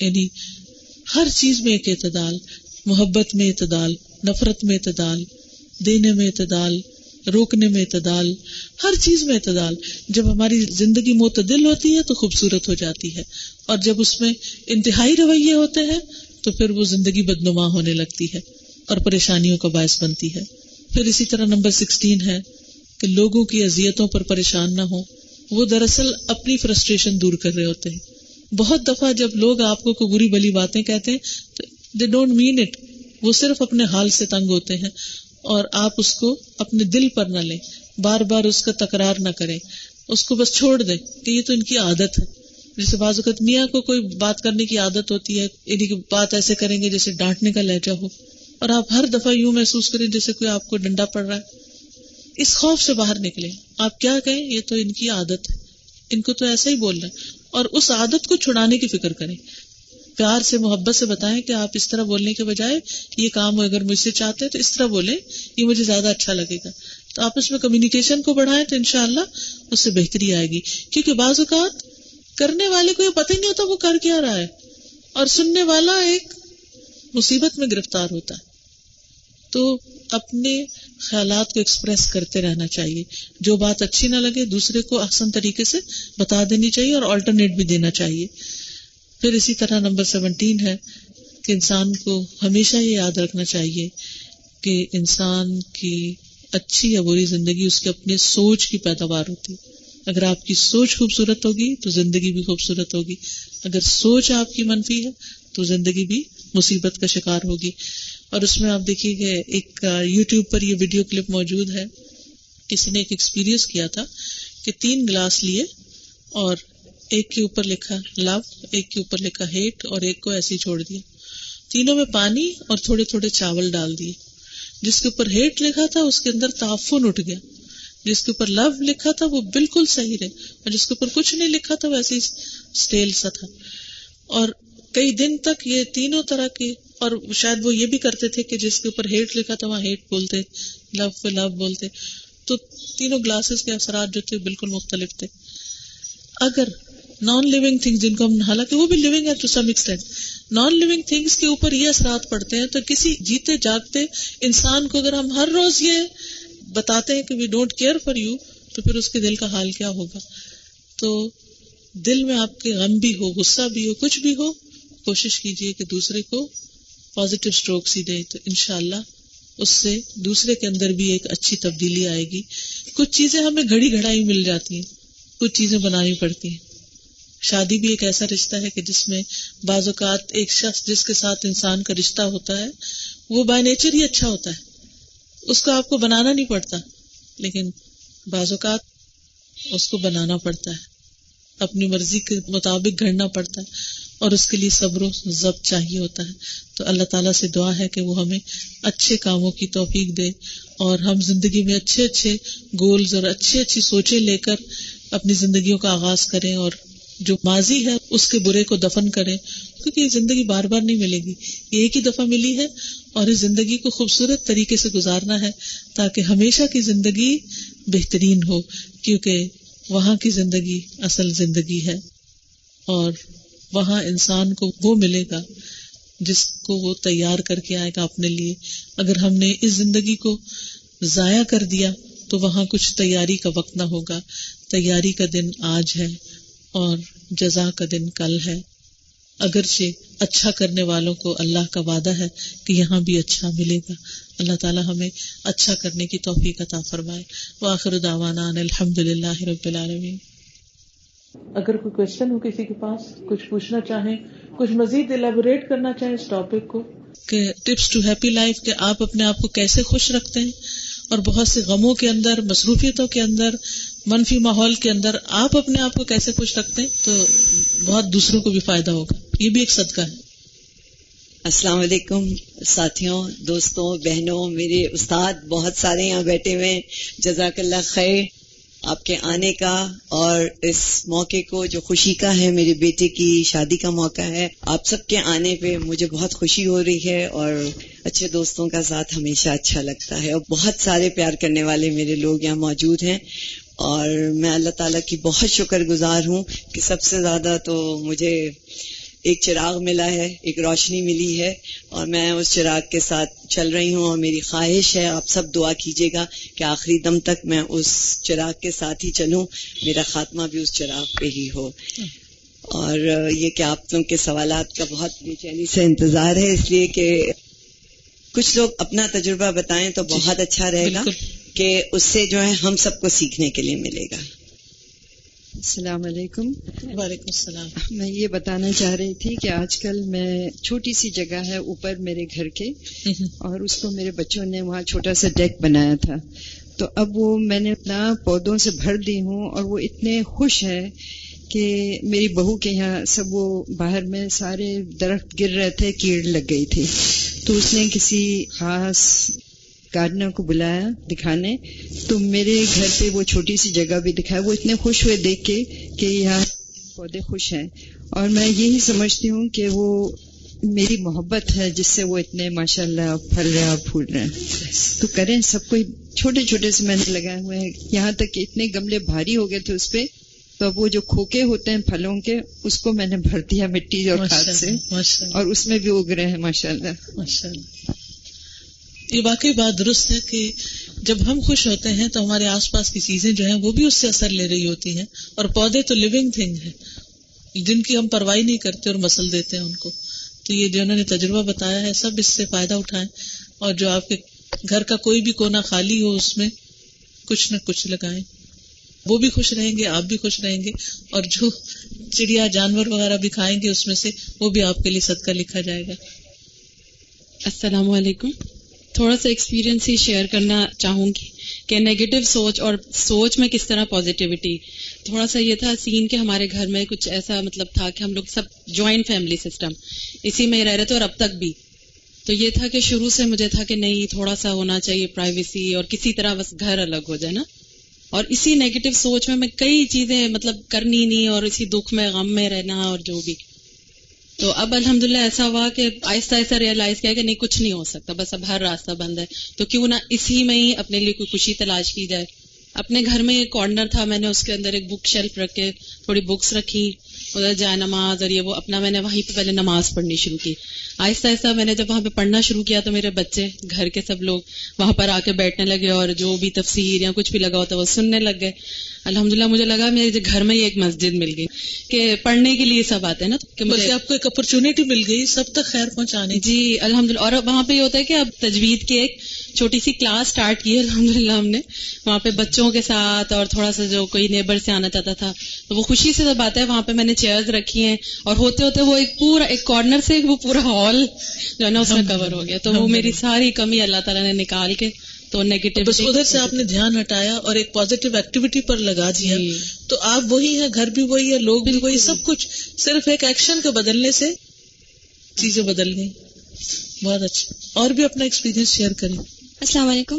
یعنی ہر چیز میں ایک اعتدال، محبت میں اعتدال، نفرت میں اعتدال، دینے میں اعتدال، روکنے میں اعتدال، ہر چیز میں اعتدال۔ جب ہماری زندگی معتدل ہوتی ہے تو خوبصورت ہو جاتی ہے، اور جب اس میں انتہائی رویے ہوتے ہیں تو پھر وہ زندگی بدنما ہونے لگتی ہے اور پریشانیوں کا باعث بنتی ہے۔ پھر اسی طرح نمبر سکسٹین ہے کہ لوگوں کی اذیتوں پر پریشان نہ ہو وہ دراصل اپنی فرسٹریشن دور کر رہے ہوتے ہیں۔ بہت دفعہ جب لوگ آپ کو کوئی بری بلی باتیں کہتے ہیں دے ڈونٹ مین اٹ وہ صرف اپنے حال سے تنگ ہوتے ہیں اور آپ اس کو اپنے دل پر نہ لیں۔ بار بار اس کا تکرار نہ کریں۔ اس کو بس چھوڑ دیں کہ یہ تو ان کی عادت ہے۔ جیسے بعض اوقات میاں کو کوئی بات کرنے کی عادت ہوتی ہے یعنی کہ بات ایسے کریں گے جیسے ڈانٹنے کا لہجہ ہو۔ اور آپ ہر دفعہ یوں محسوس کریں جیسے کوئی آپ کو ڈنڈا پڑ رہا ہے۔ اس خوف سے باہر نکلے آپ کیا کہیں؟ یہ تو ان کی عادت ہے۔ ان کو تو ایسا ہی بول رہے ہیں اور اس عادت کو چھڑانے کی فکر کریں۔ پیار سے، محبت سے بتائیں کہ آپ اس طرح بولنے کے بجائے یہ کام اگر مجھ سے چاہتے ہیں تو اس طرح بولیں، یہ مجھے زیادہ اچھا لگے گا۔ تو آپ اس میں کمیونیکیشن کو بڑھائیں تو انشاءاللہ اس سے بہتری آئے گی۔ کیونکہ بعض اوقات کرنے والے کو یہ پتہ ہی نہیں ہوتا وہ کر کیا رہا ہے۔ اور سننے والا ایک مصیبت میں گرفتار ہوتا ہے۔ تو اپنے خیالات کو ایکسپریس کرتے رہنا چاہیے۔ جو بات اچھی نہ لگے، دوسرے کو آسان طریقے سے بتا دینی چاہیے اور آلٹرنیٹ بھی دینا چاہیے۔ پھر اسی طرح نمبر سیونٹین ہے کہ انسان کو ہمیشہ یہ یاد رکھنا چاہیے کہ انسان کی اچھی یا بری زندگی اس کے اپنے سوچ کی پیداوار ہوتی اگر آپ کی سوچ خوبصورت ہوگی، تو زندگی بھی خوبصورت ہوگی۔ اگر سوچ آپ کی منفی ہے، تو زندگی بھی مصیبت کا شکار ہوگی۔ اور اس میں آپ دیکھیے کہ ایک یو ٹیوب پر یہ ویڈیو کلپ موجود ہے۔ کسی نے ایک ایکسپیرئنس کیا تھا کہ تین گلاس لیے اور ایک کے اوپر لکھا لو ایک کے اوپر لکھا ہیٹ اور ایک کو ایسے ہی چھوڑ دیا تینوں میں پانی اور تھوڑے تھوڑے چاول ڈال دیے۔ جس کے اوپر ہیٹ لکھا تھا، اس کے اندر تعفن اٹھ گیا۔ جس کے اوپر لو لکھا تھا، وہ بالکل صحیح رہے۔ اور جس کے اوپر کچھ نہیں لکھا تھا ویسے ہی اسٹیل سا تھا۔ اور کئی دن تک یہ تینوں طرح کے اور شاید وہ یہ بھی کرتے تھے کہ جس کے اوپر ہیٹ لکھا تھا وہاں ہیٹ بولتے لو پہ لو بولتے۔ تو تینوں گلاسز کے اثرات جو تھے بالکل مختلف تھے۔ اگر نان لونگ تھنگ جن کو ہم حالانکہ وہ بھی لونگ ہے to some extent non living things کے اوپر یہ اثرات پڑتے ہیں تو کسی جیتے جاگتے انسان کو اگر ہم ہر روز یہ بتاتے ہیں کہ we don't care for you تو پھر اس کے دل کا حال کیا ہوگا؟ تو دل میں آپ کے غم بھی ہو، غصہ بھی ہو، کچھ بھی ہو، کوشش کیجیے کہ دوسرے کو پازیٹو اسٹروکس ہی دیں تو ان شاء اللہ اس سے دوسرے کے اندر بھی ایک اچھی تبدیلی آئے گی۔ کچھ چیزیں ہمیں گھڑی گھڑائی مل جاتی ہیں، کچھ چیزیں بنانی پڑتی ہیں۔ شادی بھی ایک ایسا رشتہ ہے کہ جس میں بعض اوقات ایک شخص جس کے ساتھ انسان کا رشتہ ہوتا ہے، وہ بائی نیچر ہی اچھا ہوتا ہے۔ اس کو آپ کو بنانا نہیں پڑتا، لیکن بعض اوقات اس کو بنانا پڑتا ہے۔ اپنی مرضی کے مطابق گھڑنا پڑتا ہے۔ اور اس کے لیے صبر و ضبط چاہیے ہوتا ہے۔ تو اللہ تعالیٰ سے دعا ہے کہ وہ ہمیں اچھے کاموں کی توفیق دے اور ہم زندگی میں اچھے اچھے گولز اور اچھی اچھی سوچیں لے کر اپنی زندگیوں کا آغاز کریں اور جو ماضی ہے اس کے برے کو دفن کریں۔ کیونکہ یہ زندگی بار بار نہیں ملے گی۔ یہ ایک ہی دفعہ ملی ہے اور اس زندگی کو خوبصورت طریقے سے گزارنا ہے تاکہ ہمیشہ کی زندگی بہترین ہو، کیونکہ وہاں کی زندگی اصل زندگی ہے اور وہاں انسان کو وہ ملے گا جس کو وہ تیار کر کے آئے گا اپنے لیے۔ اگر ہم نے اس زندگی کو ضائع کر دیا تو وہاں کچھ تیاری کا وقت نہ ہوگا۔ تیاری کا دن آج ہے اور جزا کا دن کل ہے۔ اگرچہ اچھا کرنے والوں کو اللہ کا وعدہ ہے کہ یہاں بھی اچھا ملے گا۔ اللہ تعالیٰ ہمیں اچھا کرنے کی توفیق عطا فرمائے۔ وآخر دعوانا الحمد للہ رب العالمین۔ اگر کوئی کوشچن ہو کسی کے پاس کچھ پوچھنا چاہیں کچھ مزید الیبوریٹ کرنا چاہیں اس ٹاپک کو۔ کہ ٹپس ٹو ہیپی لائف کہ آپ اپنے آپ کو کیسے خوش رکھتے ہیں اور بہت سے غموں کے اندر مصروفیتوں کے اندر منفی ماحول کے اندر آپ اپنے آپ کو کیسے خوش رکھتے ہیں تو بہت دوسروں کو بھی فائدہ ہوگا۔ یہ بھی ایک صدقہ ہے۔ السلام علیکم ساتھیوں دوستوں بہنوں میرے استاد بہت سارے یہاں بیٹھے ہوئے جزاک اللہ خیر۔ آپ کے آنے کا اور اس موقع کو جو خوشی کا ہے، میرے بیٹے کی شادی کا موقع ہے، آپ سب کے آنے پہ مجھے بہت خوشی ہو رہی ہے اور اچھے دوستوں کا ساتھ ہمیشہ اچھا لگتا ہے۔ اور بہت سارے پیار کرنے والے میرے لوگ یہاں موجود ہیں اور میں اللہ تعالیٰ کی بہت شکر گزار ہوں کہ سب سے زیادہ تو مجھے ایک چراغ ملا ہے ایک روشنی ملی ہے اور میں اس چراغ کے ساتھ چل رہی ہوں اور میری خواہش ہے آپ سب دعا کیجیے گا کہ آخری دم تک میں اس چراغ کے ساتھ ہی چلوں میرا خاتمہ بھی اس چراغ پہ ہی ہو۔ اور یہ کہ آپ لوگوں کے سوالات کا بہت بے چینی سے انتظار ہے اس لیے کہ کچھ لوگ اپنا تجربہ بتائیں تو بہت اچھا رہے گا کہ اس سے جو ہے ہم سب کو سیکھنے کے لیے ملے گا۔ السلام علیکم۔ وعلیکم السلام۔ میں یہ بتانا چاہ رہی تھی کہ آج کل میں چھوٹی سی جگہ ہے اوپر میرے گھر کے اور اس کو میرے بچوں نے وہاں چھوٹا سا ڈیک بنایا تھا۔ تو اب وہ میں نے اپنا پودوں سے بھر دی ہوں اور وہ اتنے خوش ہے کہ میری بہو کے یہاں سب وہ باہر میں سارے درخت گر رہے تھے کیڑ لگ گئی تھی۔ تو اس نے کسی خاص گارڈنر کو بلایا دکھانے۔ تو میرے گھر پہ وہ چھوٹی سی جگہ بھی دکھایا وہ اتنے خوش ہوئے دیکھ کے کہ یہاں پودے خوش ہیں۔ اور میں یہی سمجھتی ہوں کہ وہ میری محبت ہے جس سے وہ اتنے ماشاء اللہ پھل رہے اور پھول رہے ہیں۔ تو کریں سب کو چھوٹے چھوٹے سے میں نے لگائے ہوئے ہیں۔ یہاں تک کہ اتنے گملے بھاری ہو گئے تھے اس پہ۔ تو اب وہ جو کھوکے ہوتے ہیں پھلوں کے اس کو میں نے بھر دیا مٹی اور کھاد سے۔ اور اس میں بھی اگ رہے ہیں ماشاء اللہ ماشاء اللہ یہ واقعی بات درست ہے کہ جب ہم خوش ہوتے ہیں تو ہمارے آس پاس کی چیزیں جو ہیں وہ بھی اس سے اثر لے رہی ہوتی ہیں اور پودے تو لونگ تھنگ ہیں۔ جن کی ہم پرواہی نہیں کرتے اور مسل دیتے ہیں ان کو۔ تو یہ جو انہوں نے تجربہ بتایا ہے سب اس سے فائدہ اٹھائیں اور جو آپ کے گھر کا کوئی بھی کونا خالی ہو اس میں کچھ نہ کچھ لگائیں۔ وہ بھی خوش رہیں گے، آپ بھی خوش رہیں گے اور جو چڑیا جانور وغیرہ بھی کھائیں گے اس میں سے وہ بھی آپ کے لیے صدقہ لکھا جائے گا۔ السلام علیکم۔ تھوڑا سا ایکسپیرینس ہی شیئر کرنا چاہوں گی کہ نیگیٹو سوچ اور سوچ میں کس طرح پازیٹیوٹی تھوڑا سا یہ تھا سین کہ ہمارے گھر میں کچھ ایسا مطلب تھا کہ ہم لوگ سب جوائنٹ فیملی سسٹم اسی میں رہ رہے تھے اور اب تک بھی. تو یہ تھا کہ شروع سے مجھے تھا کہ نہیں، تھوڑا سا ہونا چاہیے پرائیویسی اور کسی طرح بس گھر الگ ہو جائے نا اور اسی نیگیٹو سوچ میں میں کئی چیزیں مطلب کرنی نہیں اور اسی دکھ میں، غم میں رہنا اور جو بھی. تو اب الحمد للہ ایسا ہوا کہ آہستہ آہستہ ریئلائز کیا کہ نہیں، کچھ نہیں ہو سکتا، بس اب ہر راستہ بند ہے۔ تو کیوں نہ اسی میں ہی اپنے لیے کوئی خوشی تلاش کی جائے۔ اپنے گھر میں ایک کارنر تھا، میں نے اس کے اندر ایک بک شیلف رکھ کے تھوڑی بکس رکھی، ادھر جائے نماز اور یہ وہ اپنا میں نے وہیں پہ پہلے نماز پڑھنی شروع کی۔ آہستہ آہستہ میں نے جب وہاں پہ پڑھنا شروع کیا تو میرے بچے، گھر کے سب لوگ وہاں پر آ کے بیٹھنے لگے اور جو بھی تفسیر یا کچھ بھی لگا ہوتا وہ سننے لگ گئے۔ الحمد للہ مجھے لگا میرے گھر میں ہی ایک مسجد مل گئی کہ پڑھنے کے لیے سب آتے ہیں نا کہ مجھے آپ کو ایک اپرچونیٹی مل گئی سب تک خیر پہنچانے جی الحمد للہ اور وہاں پہ یہ ہوتا ہے کہ اب تجوید کی ایک چھوٹی سی کلاس اسٹارٹ کی الحمد للہ ہم نے۔ وہاں پہ بچوں کے ساتھ اور تھوڑا سا جو کوئی نیبر سے آنا چاہتا تھا تو وہ خوشی سے جب آتا ہے وہاں پہ میں نے چیئرز رکھی ہیں اور ہوتے ہوتے وہ ایک پورا ایک کارنر سے وہ پورا ہال جو ہے نا اس میں کور ہو گیا۔ تو وہ میری ساری کمی اللہ تعالیٰ نے نکال کے تو نیگیٹو بس ادھر سے آپ نے دھیان ہٹایا اور ایک پازیٹیو ایکٹیویٹی پر لگا دیا جی۔ تو آپ وہی ہیں گھر بھی وہی ہے لوگ بھی وہی سب کچھ صرف ایک ایکشن کے بدلنے سے چیزیں بدل گئی بہت اچھا۔ اور بھی اپنا ایکسپیرینس شیئر کریں۔ السلام علیکم۔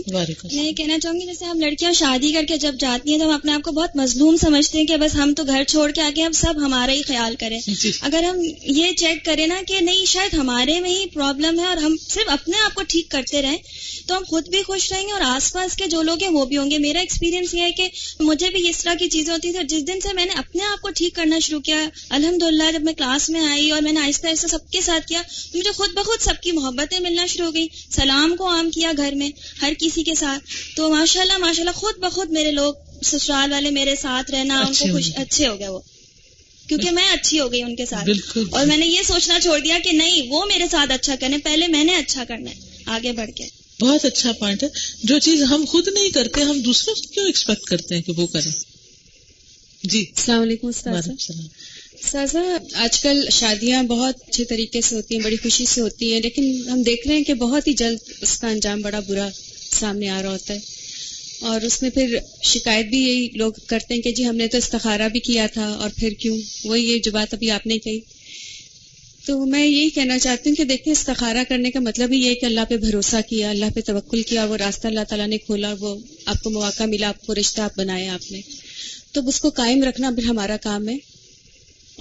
میں یہ کہنا چاہوں گی جیسے ہم لڑکیاں شادی کر کے جب جاتی ہیں تو ہم اپنے آپ کو بہت مظلوم سمجھتے ہیں کہ بس ہم تو گھر چھوڑ کے آگے اب سب ہمارا ہی خیال کریں۔ جی۔ اگر ہم یہ چیک کریں نا کہ نہیں شاید ہمارے میں ہی پرابلم ہے اور ہم صرف اپنے آپ کو ٹھیک کرتے رہیں تو ہم خود بھی خوش رہیں گے اور آس پاس کے جو لوگ ہیں وہ بھی ہوں گے۔ میرا ایکسپیرینس یہ ہے کہ مجھے بھی اس طرح کی چیزیں ہوتی تھیں۔ جس دن سے میں نے اپنے آپ کو ٹھیک کرنا شروع کیا الحمد جب میں کلاس میں آئی اور میں نے آہستہ آہستہ سب کے ساتھ کیا مجھے خود بخود سب کی محبتیں ملنا شروع ہو گئی سلام کو عام کیا گھر میں ہر کسی کے ساتھ۔ تو ماشاء اللہ ماشاء اللہ خود بخود میرے لوگ سسرال والے میرے ساتھ رہنا ان اچھے کو ہو خوش گئے۔ اچھے ہو گئے وہ۔ کیونکہ میں اچھی ہو گئی ان کے ساتھ۔ بالکل اور میں نے یہ سوچنا چھوڑ دیا کہ نہیں وہ میرے ساتھ اچھا کرنے پہلے میں نے اچھا کرنا ہے آگے بڑھ کے۔ بہت اچھا پوائنٹ ہے۔ جو چیز ہم خود نہیں کرتے ہم دوسروں سے کیوں ایکسپیکٹ کرتے ہیں کہ وہ کریں؟ جی۔ السلام علیکم السلام۔ سازا آج کل شادیاں بہت اچھے طریقے سے ہوتی ہیں، بڑی خوشی سے ہوتی ہیں، لیکن ہم دیکھ رہے ہیں کہ بہت ہی جلد اس کا انجام بڑا برا سامنے آ رہا ہوتا ہے۔ اور اس میں پھر شکایت بھی یہی لوگ کرتے ہیں کہ جی ہم نے تو استخارہ بھی کیا تھا اور پھر کیوں؟ وہی یہ جو بات ابھی آپ نے کہی۔ تو میں یہی کہنا چاہتی ہوں کہ دیکھیں، استخارہ کرنے کا مطلب ہی یہ ہے کہ اللہ پہ بھروسہ کیا، اللہ پہ توکل کیا اور وہ راستہ اللہ تعالیٰ نے کھولا، وہ آپ کو مواقع ملا، آپ کو رشتہ آپ بنائے آپ نے۔ تو اس کو قائم رکھنا پھر ہمارا کام ہے۔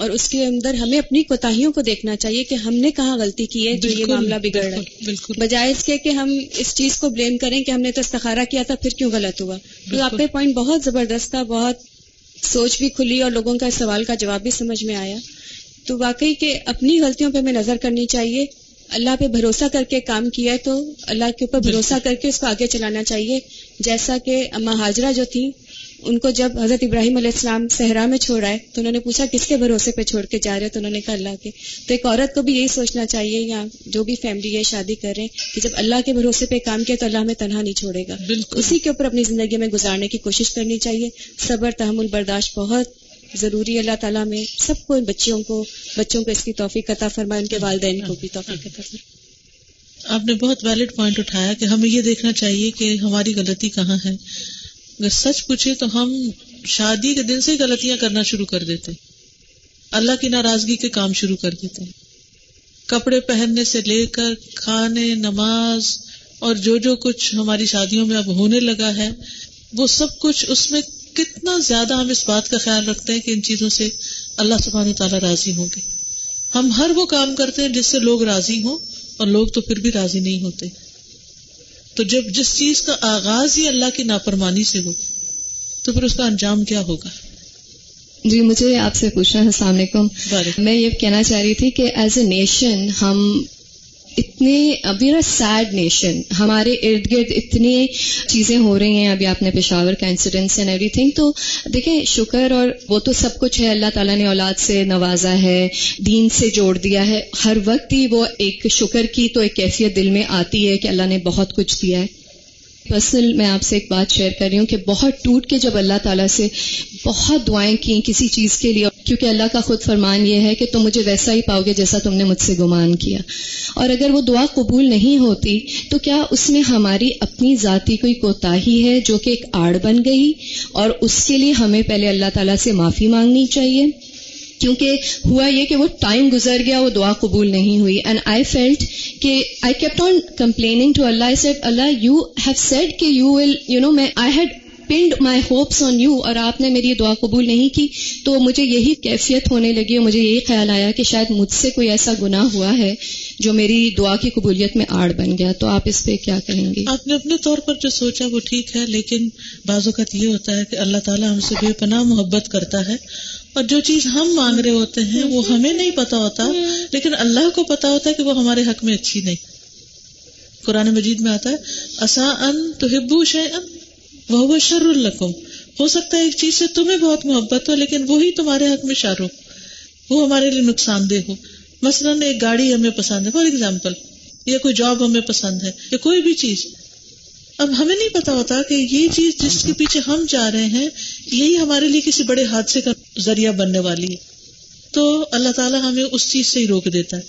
اور اس کے اندر ہمیں اپنی کوتاہیوں کو دیکھنا چاہیے کہ ہم نے کہاں غلطی کی ہے جو یہ معاملہ بگڑ رہا ہے۔ بجائے اس کے کہ ہم اس چیز کو بلیم کریں کہ ہم نے تو استخارہ کیا تھا پھر کیوں غلط ہوا؟ تو آپ کا پوائنٹ بہت زبردست تھا بہت سوچ بھی کھلی اور لوگوں کا اس سوال کا جواب بھی سمجھ میں آیا۔ تو واقعی کہ اپنی غلطیوں پہ ہمیں نظر کرنی چاہیے۔ اللہ پہ بھروسہ کر کے کام کیا ہے تو اللہ کے اوپر بھروسہ کر کے اس کو آگے چلانا چاہیے۔ جیسا کہ اما حاجرہ جو تھی ان کو جب حضرت ابراہیم علیہ السلام صحرا میں چھوڑا ہے تو انہوں نے پوچھا کس کے بھروسے پہ چھوڑ کے جا رہے تو انہوں نے کہا اللہ کے۔ تو ایک عورت کو بھی یہی سوچنا چاہیے یا جو بھی فیملی ہے شادی کر رہے ہیں کہ جب اللہ کے بھروسے پہ کام کیا تو اللہ ہمیں تنہا نہیں چھوڑے گا۔ بالکل۔ اسی کے اوپر اپنی زندگی میں گزارنے کی کوشش کرنی چاہیے۔ صبر تحمل برداشت بہت ضروری اللہ تعالیٰ میں سب کو بچوں کو بچوں کو اس کی توفیق عطا فرمائے ان کے والدین کو بھی توفیق عطا فرمائے۔ آپ نے بہت ویلڈ پوائنٹ اٹھایا کہ ہمیں یہ دیکھنا چاہیے کہ ہماری غلطی کہاں ہے۔ اگر سچ پوچھے تو ہم شادی کے دن سے غلطیاں کرنا شروع کر دیتے۔ اللہ کی ناراضگی کے کام شروع کر دیتے۔ کپڑے پہننے سے لے کر کھانے، نماز اور جو جو کچھ ہماری شادیوں میں اب ہونے لگا ہے، وہ سب کچھ اس میں کتنا زیادہ ہم اس بات کا خیال رکھتے ہیں کہ ان چیزوں سے اللہ سبحانہ تعالیٰ راضی ہوں گے۔ ہم ہر وہ کام کرتے ہیں جس سے لوگ راضی ہوں اور لوگ تو پھر بھی راضی نہیں ہوتے۔ تو جب جس چیز کا آغاز ہی اللہ کی نافرمانی سے ہو تو پھر اس کا انجام کیا ہوگا؟ جی مجھے آپ سے پوچھنا ہے السلام علیکم۔ میں یہ کہنا چاہ رہی تھی کہ ایز اے نیشن ہم اتنے ابھی نا سیڈ نیشن ہمارے ارد گرد اتنی چیزیں ہو رہی ہیں. ابھی آپ نے پشاور کا انسیڈنس اینڈ ایوری تھنگ تو دیکھیں، شکر اور وہ تو سب کچھ ہے. اللہ تعالیٰ نے اولاد سے نوازا ہے، دین سے جوڑ دیا ہے. ہر وقت ہی وہ ایک شکر کی تو ایک کیفیت دل میں آتی ہے کہ اللہ نے بہت کچھ دیا ہے. پرسنل میں آپ سے ایک بات شیئر کر رہی ہوں کہ بہت ٹوٹ کے جب اللہ تعالیٰ سے بہت دعائیں کی کسی چیز کے لیے، کیونکہ اللہ کا خود فرمان یہ ہے کہ تم مجھے ویسا ہی پاؤ گے جیسا تم نے مجھ سے گمان کیا۔ اور اگر وہ دعا قبول نہیں ہوتی، تو کیا اس میں ہماری اپنی ذاتی کوئی کوتاہی ہے جو کہ ایک آڑ بن گئی؟ اور اس کے لیے ہمیں پہلے اللہ تعالیٰ سے معافی مانگنی چاہیے۔ کیونکہ ہوا یہ کہ وہ ٹائم گزر گیا، وہ دعا قبول نہیں ہوئی۔ اینڈ آئی فیلٹ کہ I kept on complaining to Allah said Allah you have said کہ یو ول یو نو میں آئی ہیڈ پنڈ مائی ہوپس آن یو اور آپ نے میری دعا قبول نہیں کی تو مجھے یہی کیفیت ہونے لگی اور مجھے یہی خیال آیا کہ شاید مجھ سے کوئی ایسا گناہ ہوا ہے جو میری دعا کی قبولیت میں آڑ بن گیا۔ تو آپ اس پہ کیا کہیں گے؟ آپ نے اپنے طور پر جو سوچا وہ ٹھیک ہے، لیکن بعض اوقات یہ ہوتا ہے کہ اللہ تعالیٰ ہم سے بے پناہ محبت کرتا ہے اور جو چیز ہم مانگ رہے ہوتے ہیں وہ ہمیں نہیں پتا ہوتا، لیکن اللہ کو پتا ہوتا ہے کہ وہ ہمارے حق میں اچھی نہیں۔ قرآن مجید میں آتا ہے اصا ان تو ہبو شے وہ شر القم ہو سکتا ہے ایک چیز سے تمہیں بہت محبت ہو، لیکن وہی تمہارے حق میں شر ہو۔ وہ ہمارے لیے نقصان دہ ہو۔ مثلاً ایک گاڑی ہمیں پسند ہے، فار ایگزامپل، یا کوئی جاب ہمیں پسند ہے، یا کوئی بھی چیز۔ اب ہمیں نہیں پتا ہوتا کہ یہ چیز جس کے پیچھے ہم جا رہے ہیں، یہی ہمارے لیے کسی بڑے حادثے کا ذریعہ بننے والی ہے۔ تو اللہ تعالیٰ ہمیں اس چیز سے ہی روک دیتا ہے۔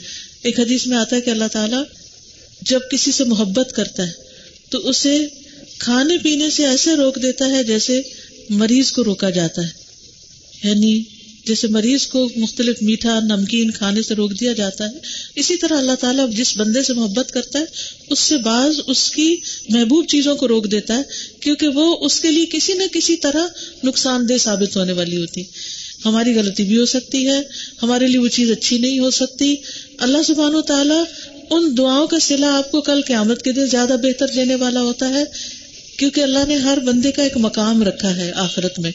ایک حدیث میں آتا ہے کہ اللہ تعالیٰ جب کسی سے محبت کرتا ہے، تو اسے کھانے پینے سے ایسے روک دیتا ہے جیسے مریض کو روکا جاتا ہے۔ یعنی جیسے مریض کو مختلف میٹھا، نمکین کھانے سے روک دیا جاتا ہے۔ اسی طرح اللہ تعالیٰ جس بندے سے محبت کرتا ہے، اس سے بعض اس کی محبوب چیزوں کو روک دیتا ہے، کیونکہ وہ اس کے لیے کسی نہ کسی طرح نقصان دہ ثابت ہونے والی ہوتی۔ ہے ہماری غلطی بھی ہو سکتی ہے، ہمارے لیے وہ چیز اچھی نہیں ہو سکتی۔ اللہ سبحان و تعالیٰ ان دعاؤں کا سلا آپ کو کل قیامت کے دن زیادہ بہتر دینے والا ہوتا ہے، کیونکہ اللہ نے ہر بندے کا ایک مقام رکھا ہے آخرت میں۔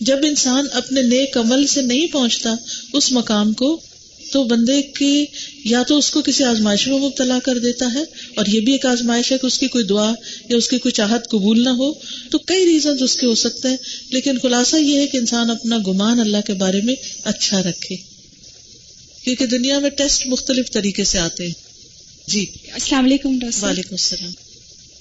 جب انسان اپنے نیک عمل سے نہیں پہنچتا، اس مقام کو تو بندے کی یا تو اس کو کسی آزمائش میں مبتلا کر دیتا ہے اور یہ بھی ایک آزمائش ہے کہ اس کی کوئی دعا یا اس کی کوئی چاہت قبول نہ ہو۔ تو کئی ریزن اس کے ہو سکتے ہیں لیکن خلاصہ یہ ہے کہ انسان اپنا گمان اللہ کے بارے میں اچھا رکھے کیونکہ دنیا میں ٹیسٹ مختلف طریقے سے آتے ہیں۔ جی۔ السلام علیکم وعلیکم السلام۔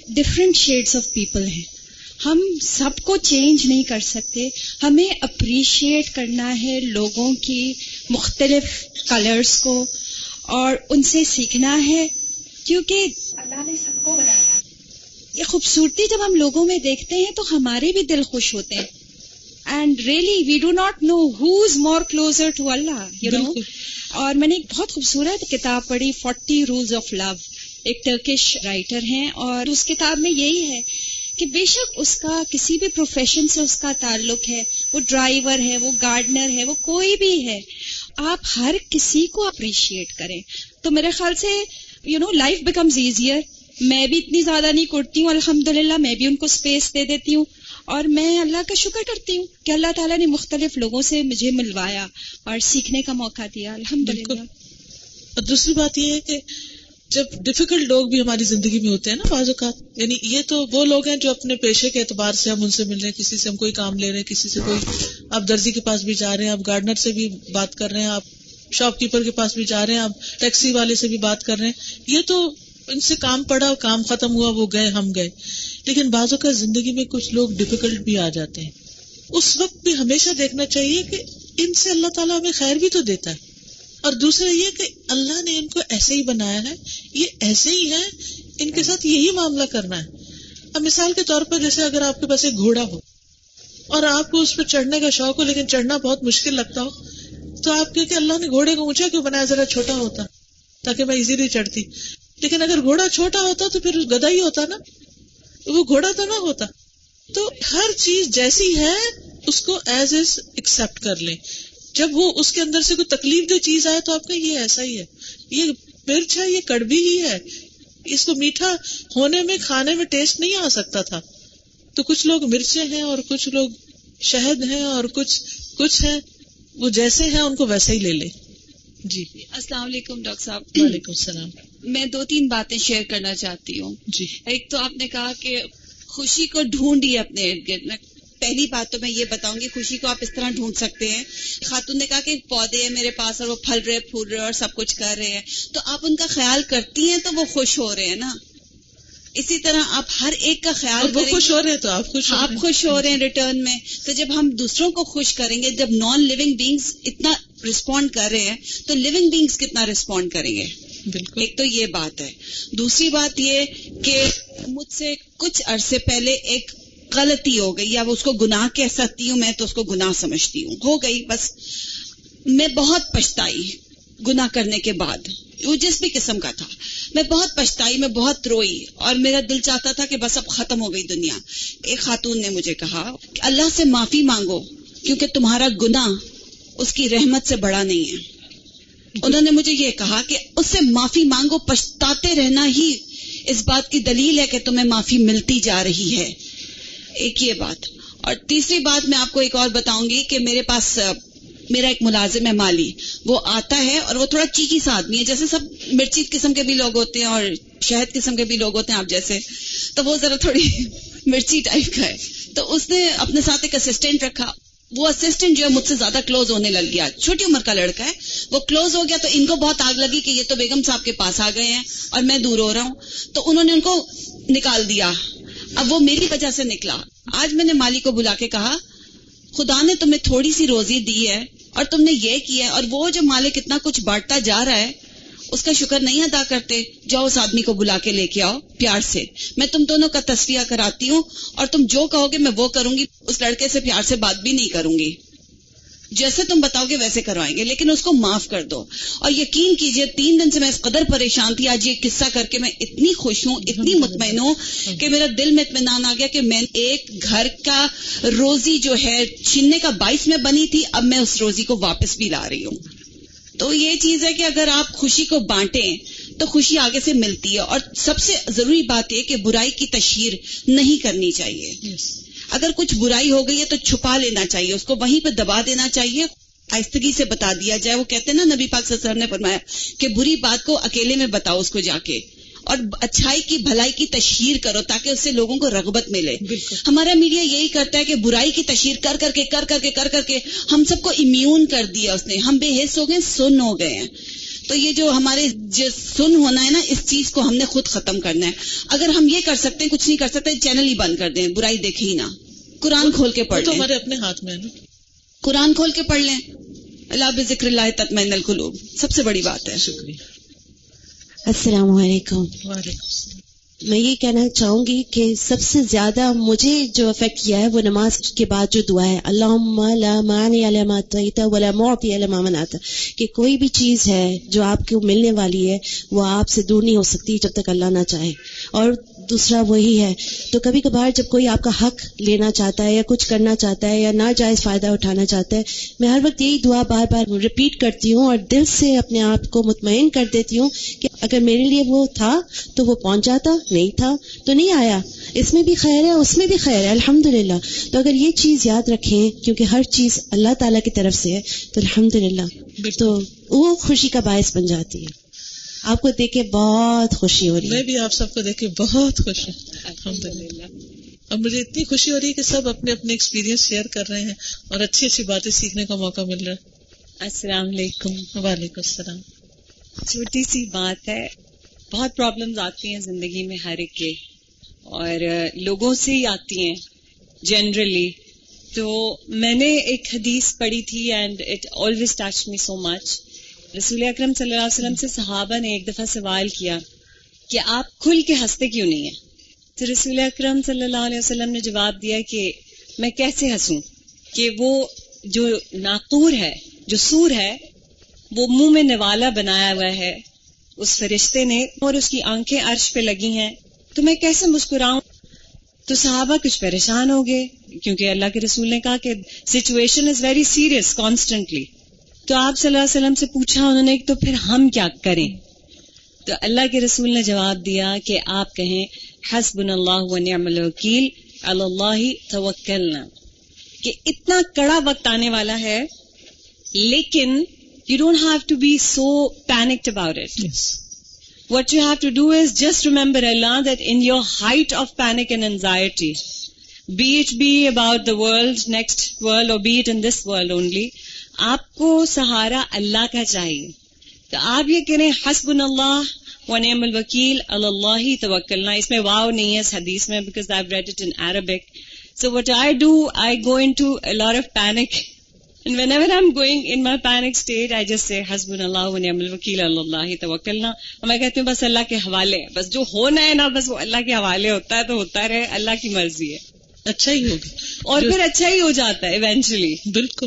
ڈفرینٹ شیڈس آف پیپل ہیں۔ ہم سب کو چینج نہیں کر سکتے ہمیں اپریشیٹ کرنا ہے لوگوں کی مختلف کلرس کو اور ان سے سیکھنا ہے کیونکہ اللہ نے سب کو بنایا۔ یہ خوبصورتی جب ہم لوگوں میں دیکھتے ہیں تو ہمارے بھی دل خوش ہوتے ہیں۔ And really we do not know who is more closer to Allah you know اور میں نے ایک بہت خوبصورت کتاب پڑھی فورٹی رولز آف لو۔ ایک ٹرکش رائٹر ہیں اور اس کتاب میں یہی ہے کہ بے شک اس کا کسی بھی پروفیشن سے اس کا تعلق ہے۔ وہ ڈرائیور ہے وہ گارڈنر ہے وہ کوئی بھی ہے۔ آپ ہر کسی کو اپریشیٹ کریں۔ تو میرے خیال سے you know life becomes easier میں بھی اتنی زیادہ نہیں کرتی ہوں الحمد للہ میں بھی ان کو اسپیس دے دیتی ہوں۔ اور میں اللہ کا شکر کرتی ہوں کہ اللہ تعالیٰ نے مختلف لوگوں سے مجھے ملوایا اور سیکھنے کا موقع دیا۔ الحمد للہ اور دوسری بات یہ ہے کہ جب ڈفیکلٹ لوگ بھی ہماری زندگی میں ہوتے ہیں نا بعض اوقات یعنی یہ تو وہ لوگ ہیں جو اپنے پیشے کے اعتبار سے ہم ان سے مل رہے ہیں، کسی سے ہم کوئی کام لے رہے ہیں، کسی سے کوئی، آپ درزی کے پاس بھی جا رہے ہیں، آپ گارڈنر سے بھی بات کر رہے ہیں، آپ شاپ کیپر کے پاس بھی جا رہے ہیں، آپ ٹیکسی والے سے بھی بات کر رہے ہیں۔ یہ تو ان سے کام پڑا، کام ختم ہوا، وہ گئے، ہم گئے۔ لیکن بعض اوقات زندگی میں کچھ لوگ ڈفیکلٹ بھی آ جاتے ہیں۔ اس وقت بھی ہمیشہ دیکھنا چاہیے کہ ان سے اللہ تعالیٰ ہمیں خیر بھی تو دیتا ہے۔ اور دوسرا یہ کہ اللہ نے ان کو ایسے ہی بنایا ہے، یہ ایسے ہی ہے ان کے ساتھ یہی معاملہ کرنا ہے۔ اب مثال کے طور پر جیسے اگر آپ کے پاس ایک گھوڑا ہو اور آپ کو اس پہ چڑھنے کا شوق ہو لیکن چڑھنا بہت مشکل لگتا ہو، تو آپ کہ اللہ نے گھوڑے کو اونچا کیوں بنایا؟ ذرا چھوٹا ہوتا تاکہ میں ایزیلی چڑھتی۔ لیکن اگر گھوڑا چھوٹا ہوتا تو پھر گدا ہی ہوتا نا۔ وہ گھوڑا تو نہ ہوتا۔ تو ہر چیز جیسی ہے، اس کو ایز از ایکسپٹ کر لیں۔ جب وہ اس کے اندر سے کوئی تکلیف دہ چیز آئے تو آپ کا یہ ایسا ہی ہے یہ مرچ ہے یہ کڑبی ہی ہے۔ اس کو میٹھا ہونے میں کھانے میں ٹیسٹ نہیں آ سکتا تھا۔ تو کچھ لوگ مرچے ہیں اور کچھ لوگ شہد ہیں اور کچھ کچھ ہیں۔ وہ جیسے ہیں ان کو ویسے ہی لے لے جی۔ السلام علیکم ڈاکٹر صاحب۔ (clears throat) وعلیکم السلام۔ میں دو تین باتیں شیئر کرنا چاہتی ہوں۔ جی۔ ایک تو آپ نے کہا کہ خوشی کو ڈھونڈی اپنے ارد گرد۔ میں پہلی بات تو میں یہ بتاؤں گی خوشی کو آپ اس طرح ڈھونڈ سکتے ہیں۔ خاتون نے کہا کہ پودے ہیں میرے پاس اور وہ پھل رہے پھول رہے اور سب کچھ کر رہے ہیں۔ تو آپ ان کا خیال کرتی ہیں تو وہ خوش ہو رہے ہیں نا؟ اسی طرح آپ ہر ایک کا خیال وہ خوش ہو رہے ہیں تو آپ خوش آپ خوش ہو رہے ہیں ریٹرن میں۔ تو جب ہم دوسروں کو خوش کریں گے جب نان لیونگ بینگس اتنا رسپونڈ کر رہے ہیں تو لیونگ بینگس کتنا رسپونڈ کریں گے؟ بالکل۔ ایک تو یہ بات ہے۔ دوسری بات یہ کہ مجھ سے کچھ عرصے پہلے ایک غلطی ہو گئی یا اس کو گناہ کہہ سکتی ہوں میں تو اس کو گناہ سمجھتی ہوں۔ ہو گئی، بس میں بہت پچھتائی گناہ کرنے کے بعد۔ وہ جس بھی قسم کا تھا۔ میں بہت پچھتائی، میں بہت روئی اور میرا دل چاہتا تھا کہ بس اب ختم ہو گئی دنیا۔ ایک خاتون نے مجھے کہا کہ اللہ سے معافی مانگو، کیونکہ تمہارا گناہ اس کی رحمت سے بڑا نہیں ہے۔ انہوں نے مجھے یہ کہا کہ اس سے معافی مانگو، پچھتاتے رہنا ہی اس بات کی دلیل ہے کہ تمہیں معافی ملتی جا رہی ہے۔ ایک یہ بات۔ اور تیسری بات میں آپ کو ایک اور بتاؤں گی کہ میرے پاس میرا ایک ملازم ہے مالی۔ وہ آتا ہے اور وہ تھوڑا چیکی سا آدمی ہے، جیسے سب مرچی قسم کے بھی لوگ ہوتے ہیں اور شہد قسم کے بھی لوگ ہوتے ہیں، آپ جیسے۔ تو وہ ذرا تھوڑی (laughs) مرچی ٹائپ کا ہے۔ تو اس نے اپنے ساتھ ایک اسسٹینٹ رکھا۔ وہ اسسٹنٹ جو ہے مجھ سے زیادہ کلوز ہونے لگ گیا۔ چھوٹی عمر کا لڑکا ہے۔ وہ کلوز ہو گیا تو ان کو بہت آگ لگی کہ یہ تو بیگم صاحب کے پاس آ گئے ہیں اور میں دور ہو رہا ہوں۔ تو انہوں نے ان کو نکال دیا۔ اب وہ میری وجہ سے نکلا۔ آج میں نے مالی کو بلا کے کہا، خدا نے تمہیں تھوڑی سی روزی دی ہے اور تم نے یہ کیا ہے اور وہ جو مالک اتنا کچھ بانٹتا جا رہا ہے، اس کا شکر نہیں ادا کرتے۔ جاؤ اس آدمی کو بلا کے لے کے آؤ، پیار سے۔ میں تم دونوں کا تصویہ کراتی ہوں اور تم جو کہو گے میں وہ کروں گی۔ اس لڑکے سے پیار سے بات بھی نہیں کروں گی۔ جیسے تم بتاؤ گے ویسے کروائیں گے، لیکن اس کو معاف کر دو۔ اور یقین کیجیے، تین دن سے میں اس قدر پریشان تھی، آج یہ قصہ کر کے میں اتنی خوش ہوں، اتنی مطمئن ہوں کہ میرا دل میں اطمینان آ گیا کہ میں ایک گھر کا روزی جو ہے چھیننے کا باعث میں بنی تھی، اب میں اس روزی کو واپس بھی لا رہی ہوں۔ تو یہ چیز ہے کہ اگر آپ خوشی کو بانٹیں تو خوشی آگے سے ملتی ہے۔ اور سب سے ضروری بات یہ کہ برائی کی تشہیر نہیں کرنی چاہیے۔ اگر کچھ برائی ہو گئی ہے تو چھپا لینا چاہیے اس کو وہیں پہ دبا دینا چاہیے۔ آہستگی سے بتا دیا جائے۔ وہ کہتے ہیں نا نبی پاک وسلم نے فرمایا کہ بری بات کو اکیلے میں بتاؤ اس کو جا کے۔ اور اچھائی کی بھلائی کی تشہیر کرو تاکہ اس سے لوگوں کو رغبت ملے۔ ہمارا میڈیا یہی کرتا ہے کہ برائی کی تشہیر کر کر کے کر کر کے کر کر کے ہم سب کو امیون کر دیا اس نے۔ ہم بے حص ہو گئے سن ہو گئے ہیں۔ تو یہ جو ہمارے جو سن ہونا ہے نا اس چیز کو ہم نے خود ختم کرنا ہے۔ اگر ہم یہ کر سکتے ہیں کچھ نہیں کر سکتے چینل ہی بند کر دیں برائی دیکھے ہی نہ۔ قرآن کھول کے پڑھ تو لیں۔ ہمارے اپنے ہاتھ میں قرآن کھول کے پڑھ لیں۔ اللہ بذکر اللہ تطمئن القلوب۔ سب سے بڑی بات ہے۔ شکریہ۔ السلام علیکم۔ وعلیکم السلام۔ میں یہ کہنا چاہوں گی کہ سب سے زیادہ مجھے جو افیکٹ کیا ہے وہ نماز کے بعد جو دعا ہے اللہ مناتا کہ کوئی بھی چیز ہے جو آپ کو ملنے والی ہے، وہ آپ سے دور نہیں ہو سکتی جب تک اللہ نہ چاہے۔ اور دوسرا وہی ہے۔ تو کبھی کبھار جب کوئی آپ کا حق لینا چاہتا ہے یا کچھ کرنا چاہتا ہے یا ناجائز فائدہ اٹھانا چاہتا ہے، میں ہر وقت یہی دعا بار بار ریپیٹ کرتی ہوں اور دل سے اپنے آپ کو مطمئن کر دیتی ہوں کہ اگر میرے لیے وہ تھا تو وہ پہنچ جاتا، نہیں تھا تو نہیں آیا۔ اس میں بھی خیر ہے اس میں بھی خیر ہے۔ الحمد للہ تو اگر یہ چیز یاد رکھیں، کیونکہ ہر چیز اللہ تعالیٰ کی طرف سے ہے، تو الحمد للہ تو وہ خوشی کا باعث بن جاتی ہے۔ آپ کو دیکھ کے بہت خوشی ہو رہی میں ہے بھی آپ سب کو دیکھ کے بہت خوش ہوں۔ الحمد للہ اب مجھے اتنی خوشی ہو رہی ہے کہ سب اپنے اپنے ایکسپیرینس شیئر کر رہے ہیں اور اچھی اچھی باتیں سیکھنے کا موقع مل رہا ہے۔ السلام علیکم۔ وعلیکم السلام۔ چھوٹی سی بات ہے۔ بہت پرابلمز آتی ہیں زندگی میں ہر ایک کے۔ اور لوگوں سے ہی آتی ہیں جنرلی تو میں نے ایک حدیث پڑھی تھی and it always touch me so much رسول اکرم صلی اللہ علیہ وسلم سے صحابہ نے ایک دفعہ سوال کیا کہ آپ کھل کے ہنستے کیوں نہیں ہیں؟ تو رسول اکرم صلی اللہ علیہ وسلم نے جواب دیا کہ میں کیسے ہنسوں؟ کہ وہ جو ناقور ہے، جو سور ہے، وہ منہ میں نوالا بنایا ہوا ہے، اس فرشتے نے اور اس کی آنکھیں عرش پہ لگی ہیں، تو میں کیسے مسکراؤں؟ تو صحابہ کچھ پریشان ہو گئے، کیونکہ اللہ کے رسول نے کہا کہ situation is very serious constantly تو آپ صلی اللہ علیہ وسلم سے پوچھا انہوں نے تو پھر ہم کیا کریں؟ تو اللہ کے رسول نے جواب دیا کہ آپ کہیں حسب اللہ و نعم الوکیل اللہ توکلنا۔ کہ اتنا کڑا وقت آنے والا ہے لیکن you don't have to be so panicked about it what you have to do is just remember Allah that in your height of panic and anxiety be it be about the world next world or be it in this world only آپ کو سہارا اللہ کا چاہیے۔ تو آپ یہ کہہ رہے ہیں حسب اللہ و نعم الوکیل اللہ توکلنا۔ اس میں واو نہیں ہے اس حدیث میں because I read it in Arabic so what I do I go into lot of panic And whenever I'm going in my panic state, I just say, حسبنا اللہ و نعم الوکیل اللہ توکلنا۔ اور میں کہتی ہوں بس اللہ کے حوالے بس جو ہونا ہے نا بس وہ اللہ کے حوالے ہوتا ہے تو ہوتا رہے اللہ کی مرضی ہے۔ اچھا ہی ہوگا اور پھر اچھا ہی ہو جاتا ہے ایونچولی بالکل۔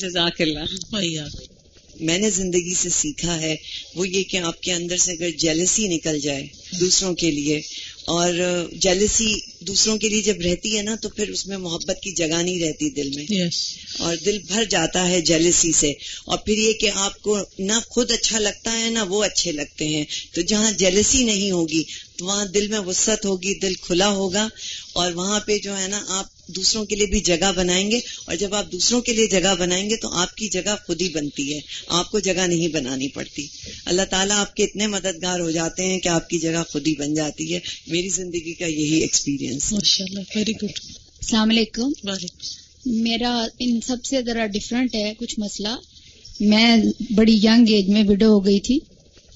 جزاک اللہ۔ میں نے زندگی سے سیکھا ہے وہ یہ کہ آپ کے اندر سے اگر جیلسی نکل جائے دوسروں کے لیے اور جیلسی دوسروں کے لیے جب رہتی ہے نا تو پھر اس میں محبت کی جگہ نہیں رہتی دل میں۔ یس اور دل بھر جاتا ہے جیلسی سے۔ اور پھر یہ کہ آپ کو نہ خود اچھا لگتا ہے نہ وہ اچھے لگتے ہیں۔ تو جہاں جیلسی نہیں ہوگی تو وہاں دل میں وسط ہوگی دل کھلا ہوگا۔ اور وہاں پہ جو ہے نا آپ دوسروں کے لیے بھی جگہ بنائیں گے اور جب آپ دوسروں کے لیے جگہ بنائیں گے تو آپ کی جگہ خود ہی بنتی ہے آپ کو جگہ نہیں بنانی پڑتی اللہ تعالیٰ آپ کے اتنے مددگار ہو جاتے ہیں کہ آپ کی جگہ خود ہی بن جاتی ہے میری زندگی کا یہی ایکسپیرینس ماشاء اللہ ویری گڈ السلام علیکم۔ میرا ان سب سے ذرا ڈفرینٹ ہے کچھ مسئلہ۔ میں بڑی ینگ ایج میں وڈو ہو گئی تھی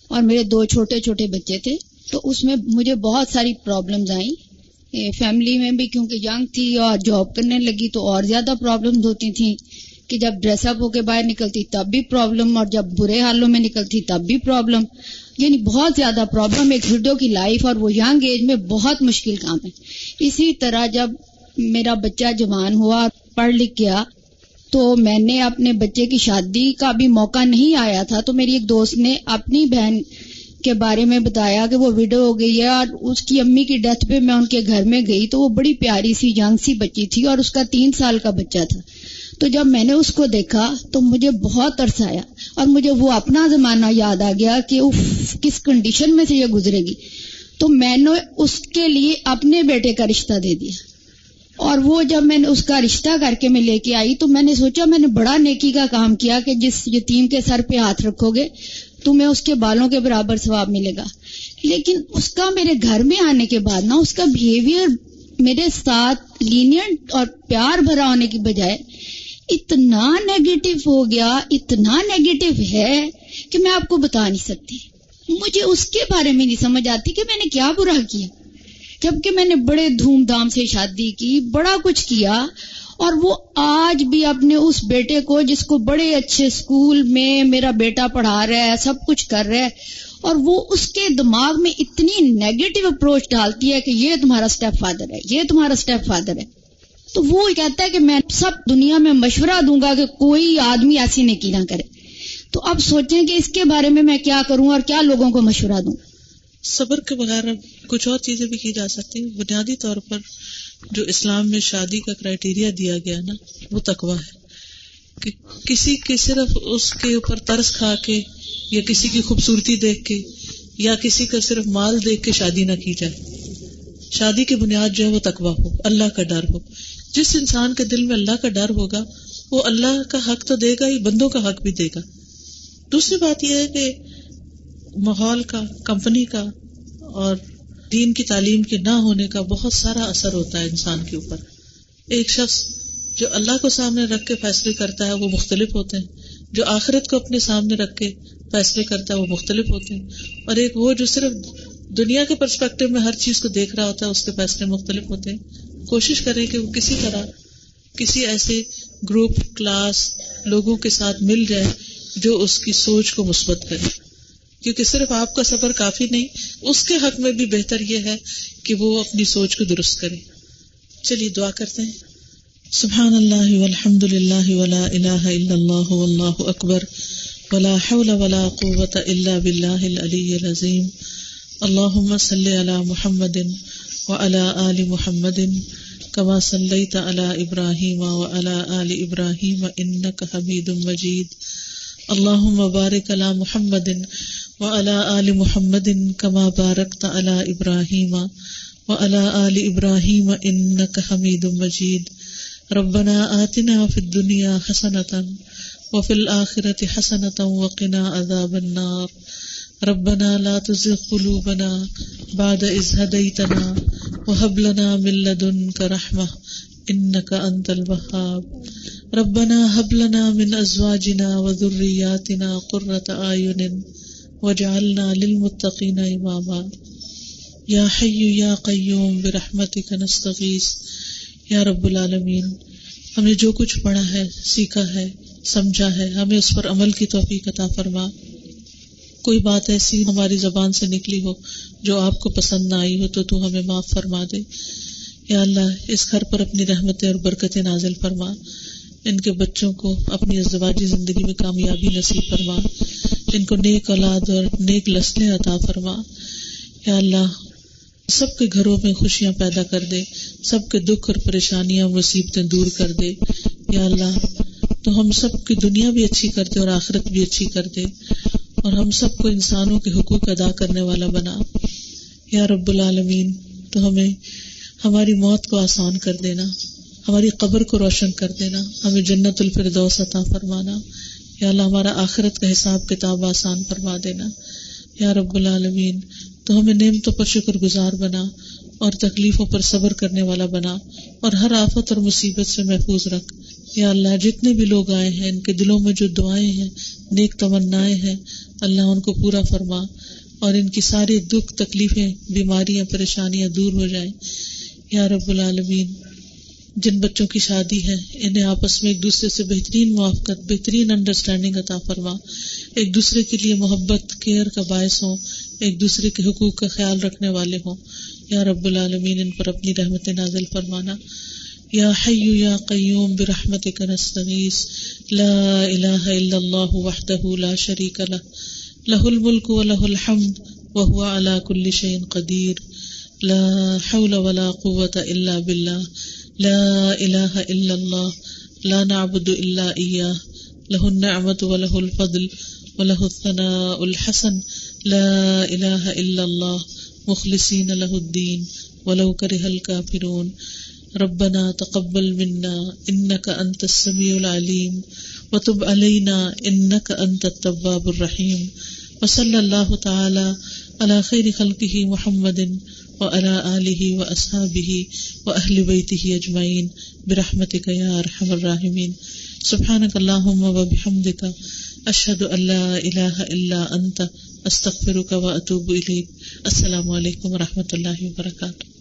اور میرے دو چھوٹے چھوٹے بچے تھے تو اس میں مجھے بہت ساری پرابلمز آئیں۔ فیملی میں بھی کیونکہ ینگ تھی اور جاب کرنے لگی تو اور زیادہ پرابلمز ہوتی تھیں کہ جب ڈریس اپ ہو کے باہر نکلتی تب بھی پرابلم اور جب برے حالوں میں نکلتی تب بھی پرابلم یعنی بہت زیادہ پرابلم ایک ویڈیو کی لائف اور وہ ینگ ایج میں بہت مشکل کام ہے. اسی طرح جب میرا بچہ جوان ہوا، پڑھ لکھ گیا، تو میں نے اپنے بچے کی شادی کا بھی موقع نہیں آیا تھا تو میری ایک دوست نے اپنی بہن کے بارے میں بتایا کہ وہ ویڈو ہو گئی ہے اور اس کی امی کی ڈیتھ پہ میں ان کے گھر میں گئی تو وہ بڑی پیاری سی جان سی بچی تھی اور اس کا تین سال کا بچہ تھا۔ تو جب میں نے اس کو دیکھا تو مجھے بہت ترس آیا اور مجھے وہ اپنا زمانہ یاد آ گیا کہ کس کنڈیشن میں سے یہ گزرے گی۔ تو میں نے اس کے لیے اپنے بیٹے کا رشتہ دے دیا۔ اور وہ جب میں نے اس کا رشتہ کر کے میں لے کے آئی تو میں نے سوچا میں نے بڑا نیکی کا کام کیا کہ جس یتیم کے سر پہ ہاتھ رکھو گے تمہیں اس کے بالوں کے برابر ثواب ملے گا۔ لیکن اس کا میرے گھر میں آنے کے بعد نا اس کا بہیویئر میرے ساتھ لینئنٹ اور پیار بھرا ہونے کی بجائے اتنا نیگیٹو ہو گیا، اتنا نیگیٹو ہے کہ میں آپ کو بتا نہیں سکتی۔ مجھے اس کے بارے میں نہیں سمجھ آتی کہ میں نے کیا برا کیا۔ جبکہ میں نے بڑے دھوم دھام سے شادی کی، بڑا کچھ کیا اور وہ آج بھی اپنے اس بیٹے کو جس کو بڑے اچھے اسکول میں میرا بیٹا پڑھا رہا ہے، سب کچھ کر رہا ہے، اور وہ اس کے دماغ میں اتنی نیگیٹو اپروچ ڈالتی ہے کہ یہ تمہارا اسٹیپ فادر ہے، یہ تمہارا اسٹیپ فادر ہے۔ تو وہ کہتا ہے کہ میں سب دنیا میں مشورہ دوں گا کہ کوئی آدمی ایسی نیکی نہ کرے۔ تو اب سوچیں کہ اس کے بارے میں میں کیا کروں اور کیا لوگوں کو مشورہ دوں۔ صبر کے بغیر کچھ اور چیزیں بھی کی جا سکتی بنیادی طور پر جو اسلام میں شادی کا کرائٹیریا دیا گیا نا، وہ تقوا ہے۔ کہ کسی کے صرف اس کے اوپر ترس کھا کے، یا کسی کی خوبصورتی دیکھ کے، یا کسی کا صرف مال دیکھ کے شادی نہ کی جائے۔ شادی کی بنیاد جو ہے وہ تقوا ہو، اللہ کا ڈر ہو۔ جس انسان کے دل میں اللہ کا ڈر ہوگا، وہ اللہ کا حق تو دے گا ہی، بندوں کا حق بھی دے گا۔ دوسری بات یہ ہے کہ ماحول کا، کمپنی کا اور دین کی تعلیم کے نہ ہونے کا بہت سارا اثر ہوتا ہے انسان کے اوپر۔ ایک شخص جو اللہ کو سامنے رکھ کے فیصلے کرتا ہے وہ مختلف ہوتے ہیں۔ جو آخرت کو اپنے سامنے رکھ کے فیصلے کرتا ہے وہ مختلف ہوتے ہیں۔ اور ایک وہ جو صرف دنیا کے پرسپیکٹو میں ہر چیز کو دیکھ رہا ہوتا ہے اس کے فیصلے مختلف ہوتے ہیں۔ کوشش کریں کہ وہ کسی طرح کسی ایسے گروپ، کلاس، لوگوں کے ساتھ مل جائے جو اس کی سوچ کو مثبت کرے۔ کیونکہ صرف آپ کا سفر کافی نہیں، اس کے حق میں بھی بہتر یہ ہے کہ وہ اپنی سوچ کو درست کرے۔ چلیے دعا کرتے ہیں۔ سبحان اللہ والحمد للہ ولا الہ الا اللہ واللہ اکبر۔ ولا حول ولا قوة الا باللہ العلی العظیم۔ اللهم صل على محمد وعلى آل محمد كما صليت على إبراهيم وعلى آل ابراہیم إبراهيم إنك حميد مجيد اللهم بارك على محمد وعلى آل محمد كما باركت على إبراهيم وعلى آل إبراهيم إنك حميد مجيد. ربنا آتنا في الدنيا حسنة وفي الآخرة حسنة وقنا عذاب النار. ربنا لا تزغ قلوبنا بعد إذ هديتنا وهب لنا من لدنك رحمة إنك أنت الوهاب. ربنا هب لنا من أزواجنا وذرياتنا قرة أعين واجعلنا للمتقين إماما يا حي يا قيوم برحمتك نستغيث یا رب العالمین، ہمیں جو کچھ پڑھا ہے، سیکھا ہے، سمجھا ہے، ہمیں اس پر عمل کی توفیق عطا فرما. کوئی بات ایسی ہماری زبان سے نکلی ہو جو آپ کو پسند نہ آئی ہو تو تو ہمیں معاف فرما دے. یا اللہ، اس گھر پر اپنی رحمتیں اور برکتیں نازل فرما. ان کے بچوں کو اپنی ازدواجی زندگی میں کامیابی نصیب فرما. ان کو نیک اولاد اور نیک لسلیں عطا فرما۔ یا اللہ، سب کے گھروں میں خوشیاں پیدا کر دے، سب کے دکھ اور پریشانیاں، مصیبتیں دور کر دے۔ یا اللہ، تو ہم سب کی دنیا بھی اچھی کر دے اور آخرت بھی اچھی کر دے۔ اور ہم سب کو انسانوں کے حقوق ادا کرنے والا بنا۔ یا رب العالمین، تو ہمیں ہماری موت کو آسان کر دینا، ہماری قبر کو روشن کر دینا، ہمیں جنت الفردوس عطا فرمانا۔ یا اللہ ہمارا آخرت کا حساب کتاب آسان فرما دینا۔ یا رب العالمین، تو ہمیں نعمتوں پر شکر گزار بنا اور تکلیفوں پر صبر کرنے والا بنا اور ہر آفت اور مصیبت سے محفوظ رکھ۔ یا اللہ، جتنے بھی لوگ آئے ہیں، ان کے دلوں میں جو دعائیں ہیں، نیک تمنا ہیں، اللہ ان کو پورا فرما اور ان کی ساری دکھ، تکلیفیں، بیماریاں، پریشانیاں دور ہو جائیں۔ یا رب العالمین جن بچوں کی شادی ہے، انہیں آپس میں ایک دوسرے سے بہترین موافقت، بہترین انڈرسٹینڈنگ عطا فرما۔ ایک دوسرے کے لیے محبت کیئر کا باعث ہوں۔ ایک دوسرے کے حقوق کا خیال رکھنے والے ہوں۔ یا رب العالمین، ان پر اپنی رحمت نازل فرمانا۔ یا حیو یا قیوم برحمتک نستغیث۔ لا الہ الا اللہ وحدہ لا شریک لہ۔ لہ الملک و لہ الحمد وهو على كل شيء قدیر۔ لا حول ولا قوة الا باللہ۔ لا إله إلا الله، لا نعبد إلا إياه، له النعمة وله الفضل، وله الثناء الحسن، لا إله إلا الله، مخلصين له الدين، ولو كره الكافرون. ربنا تقبل منا إنك أنت السميع العليم، وتب علينا إنك أنت التواب الرحيم. وصلى الله تعالى على خير خلقه محمد وعلى آله وأصحابه وأهل بيته أجمعين برحمتك يا أرحم الراحمين سبحانك اللهم وبحمدك أشهد أن لا إله إلا أنت أستغفرك وأتوب إليك السلام عليكم ورحمة الله وبركاته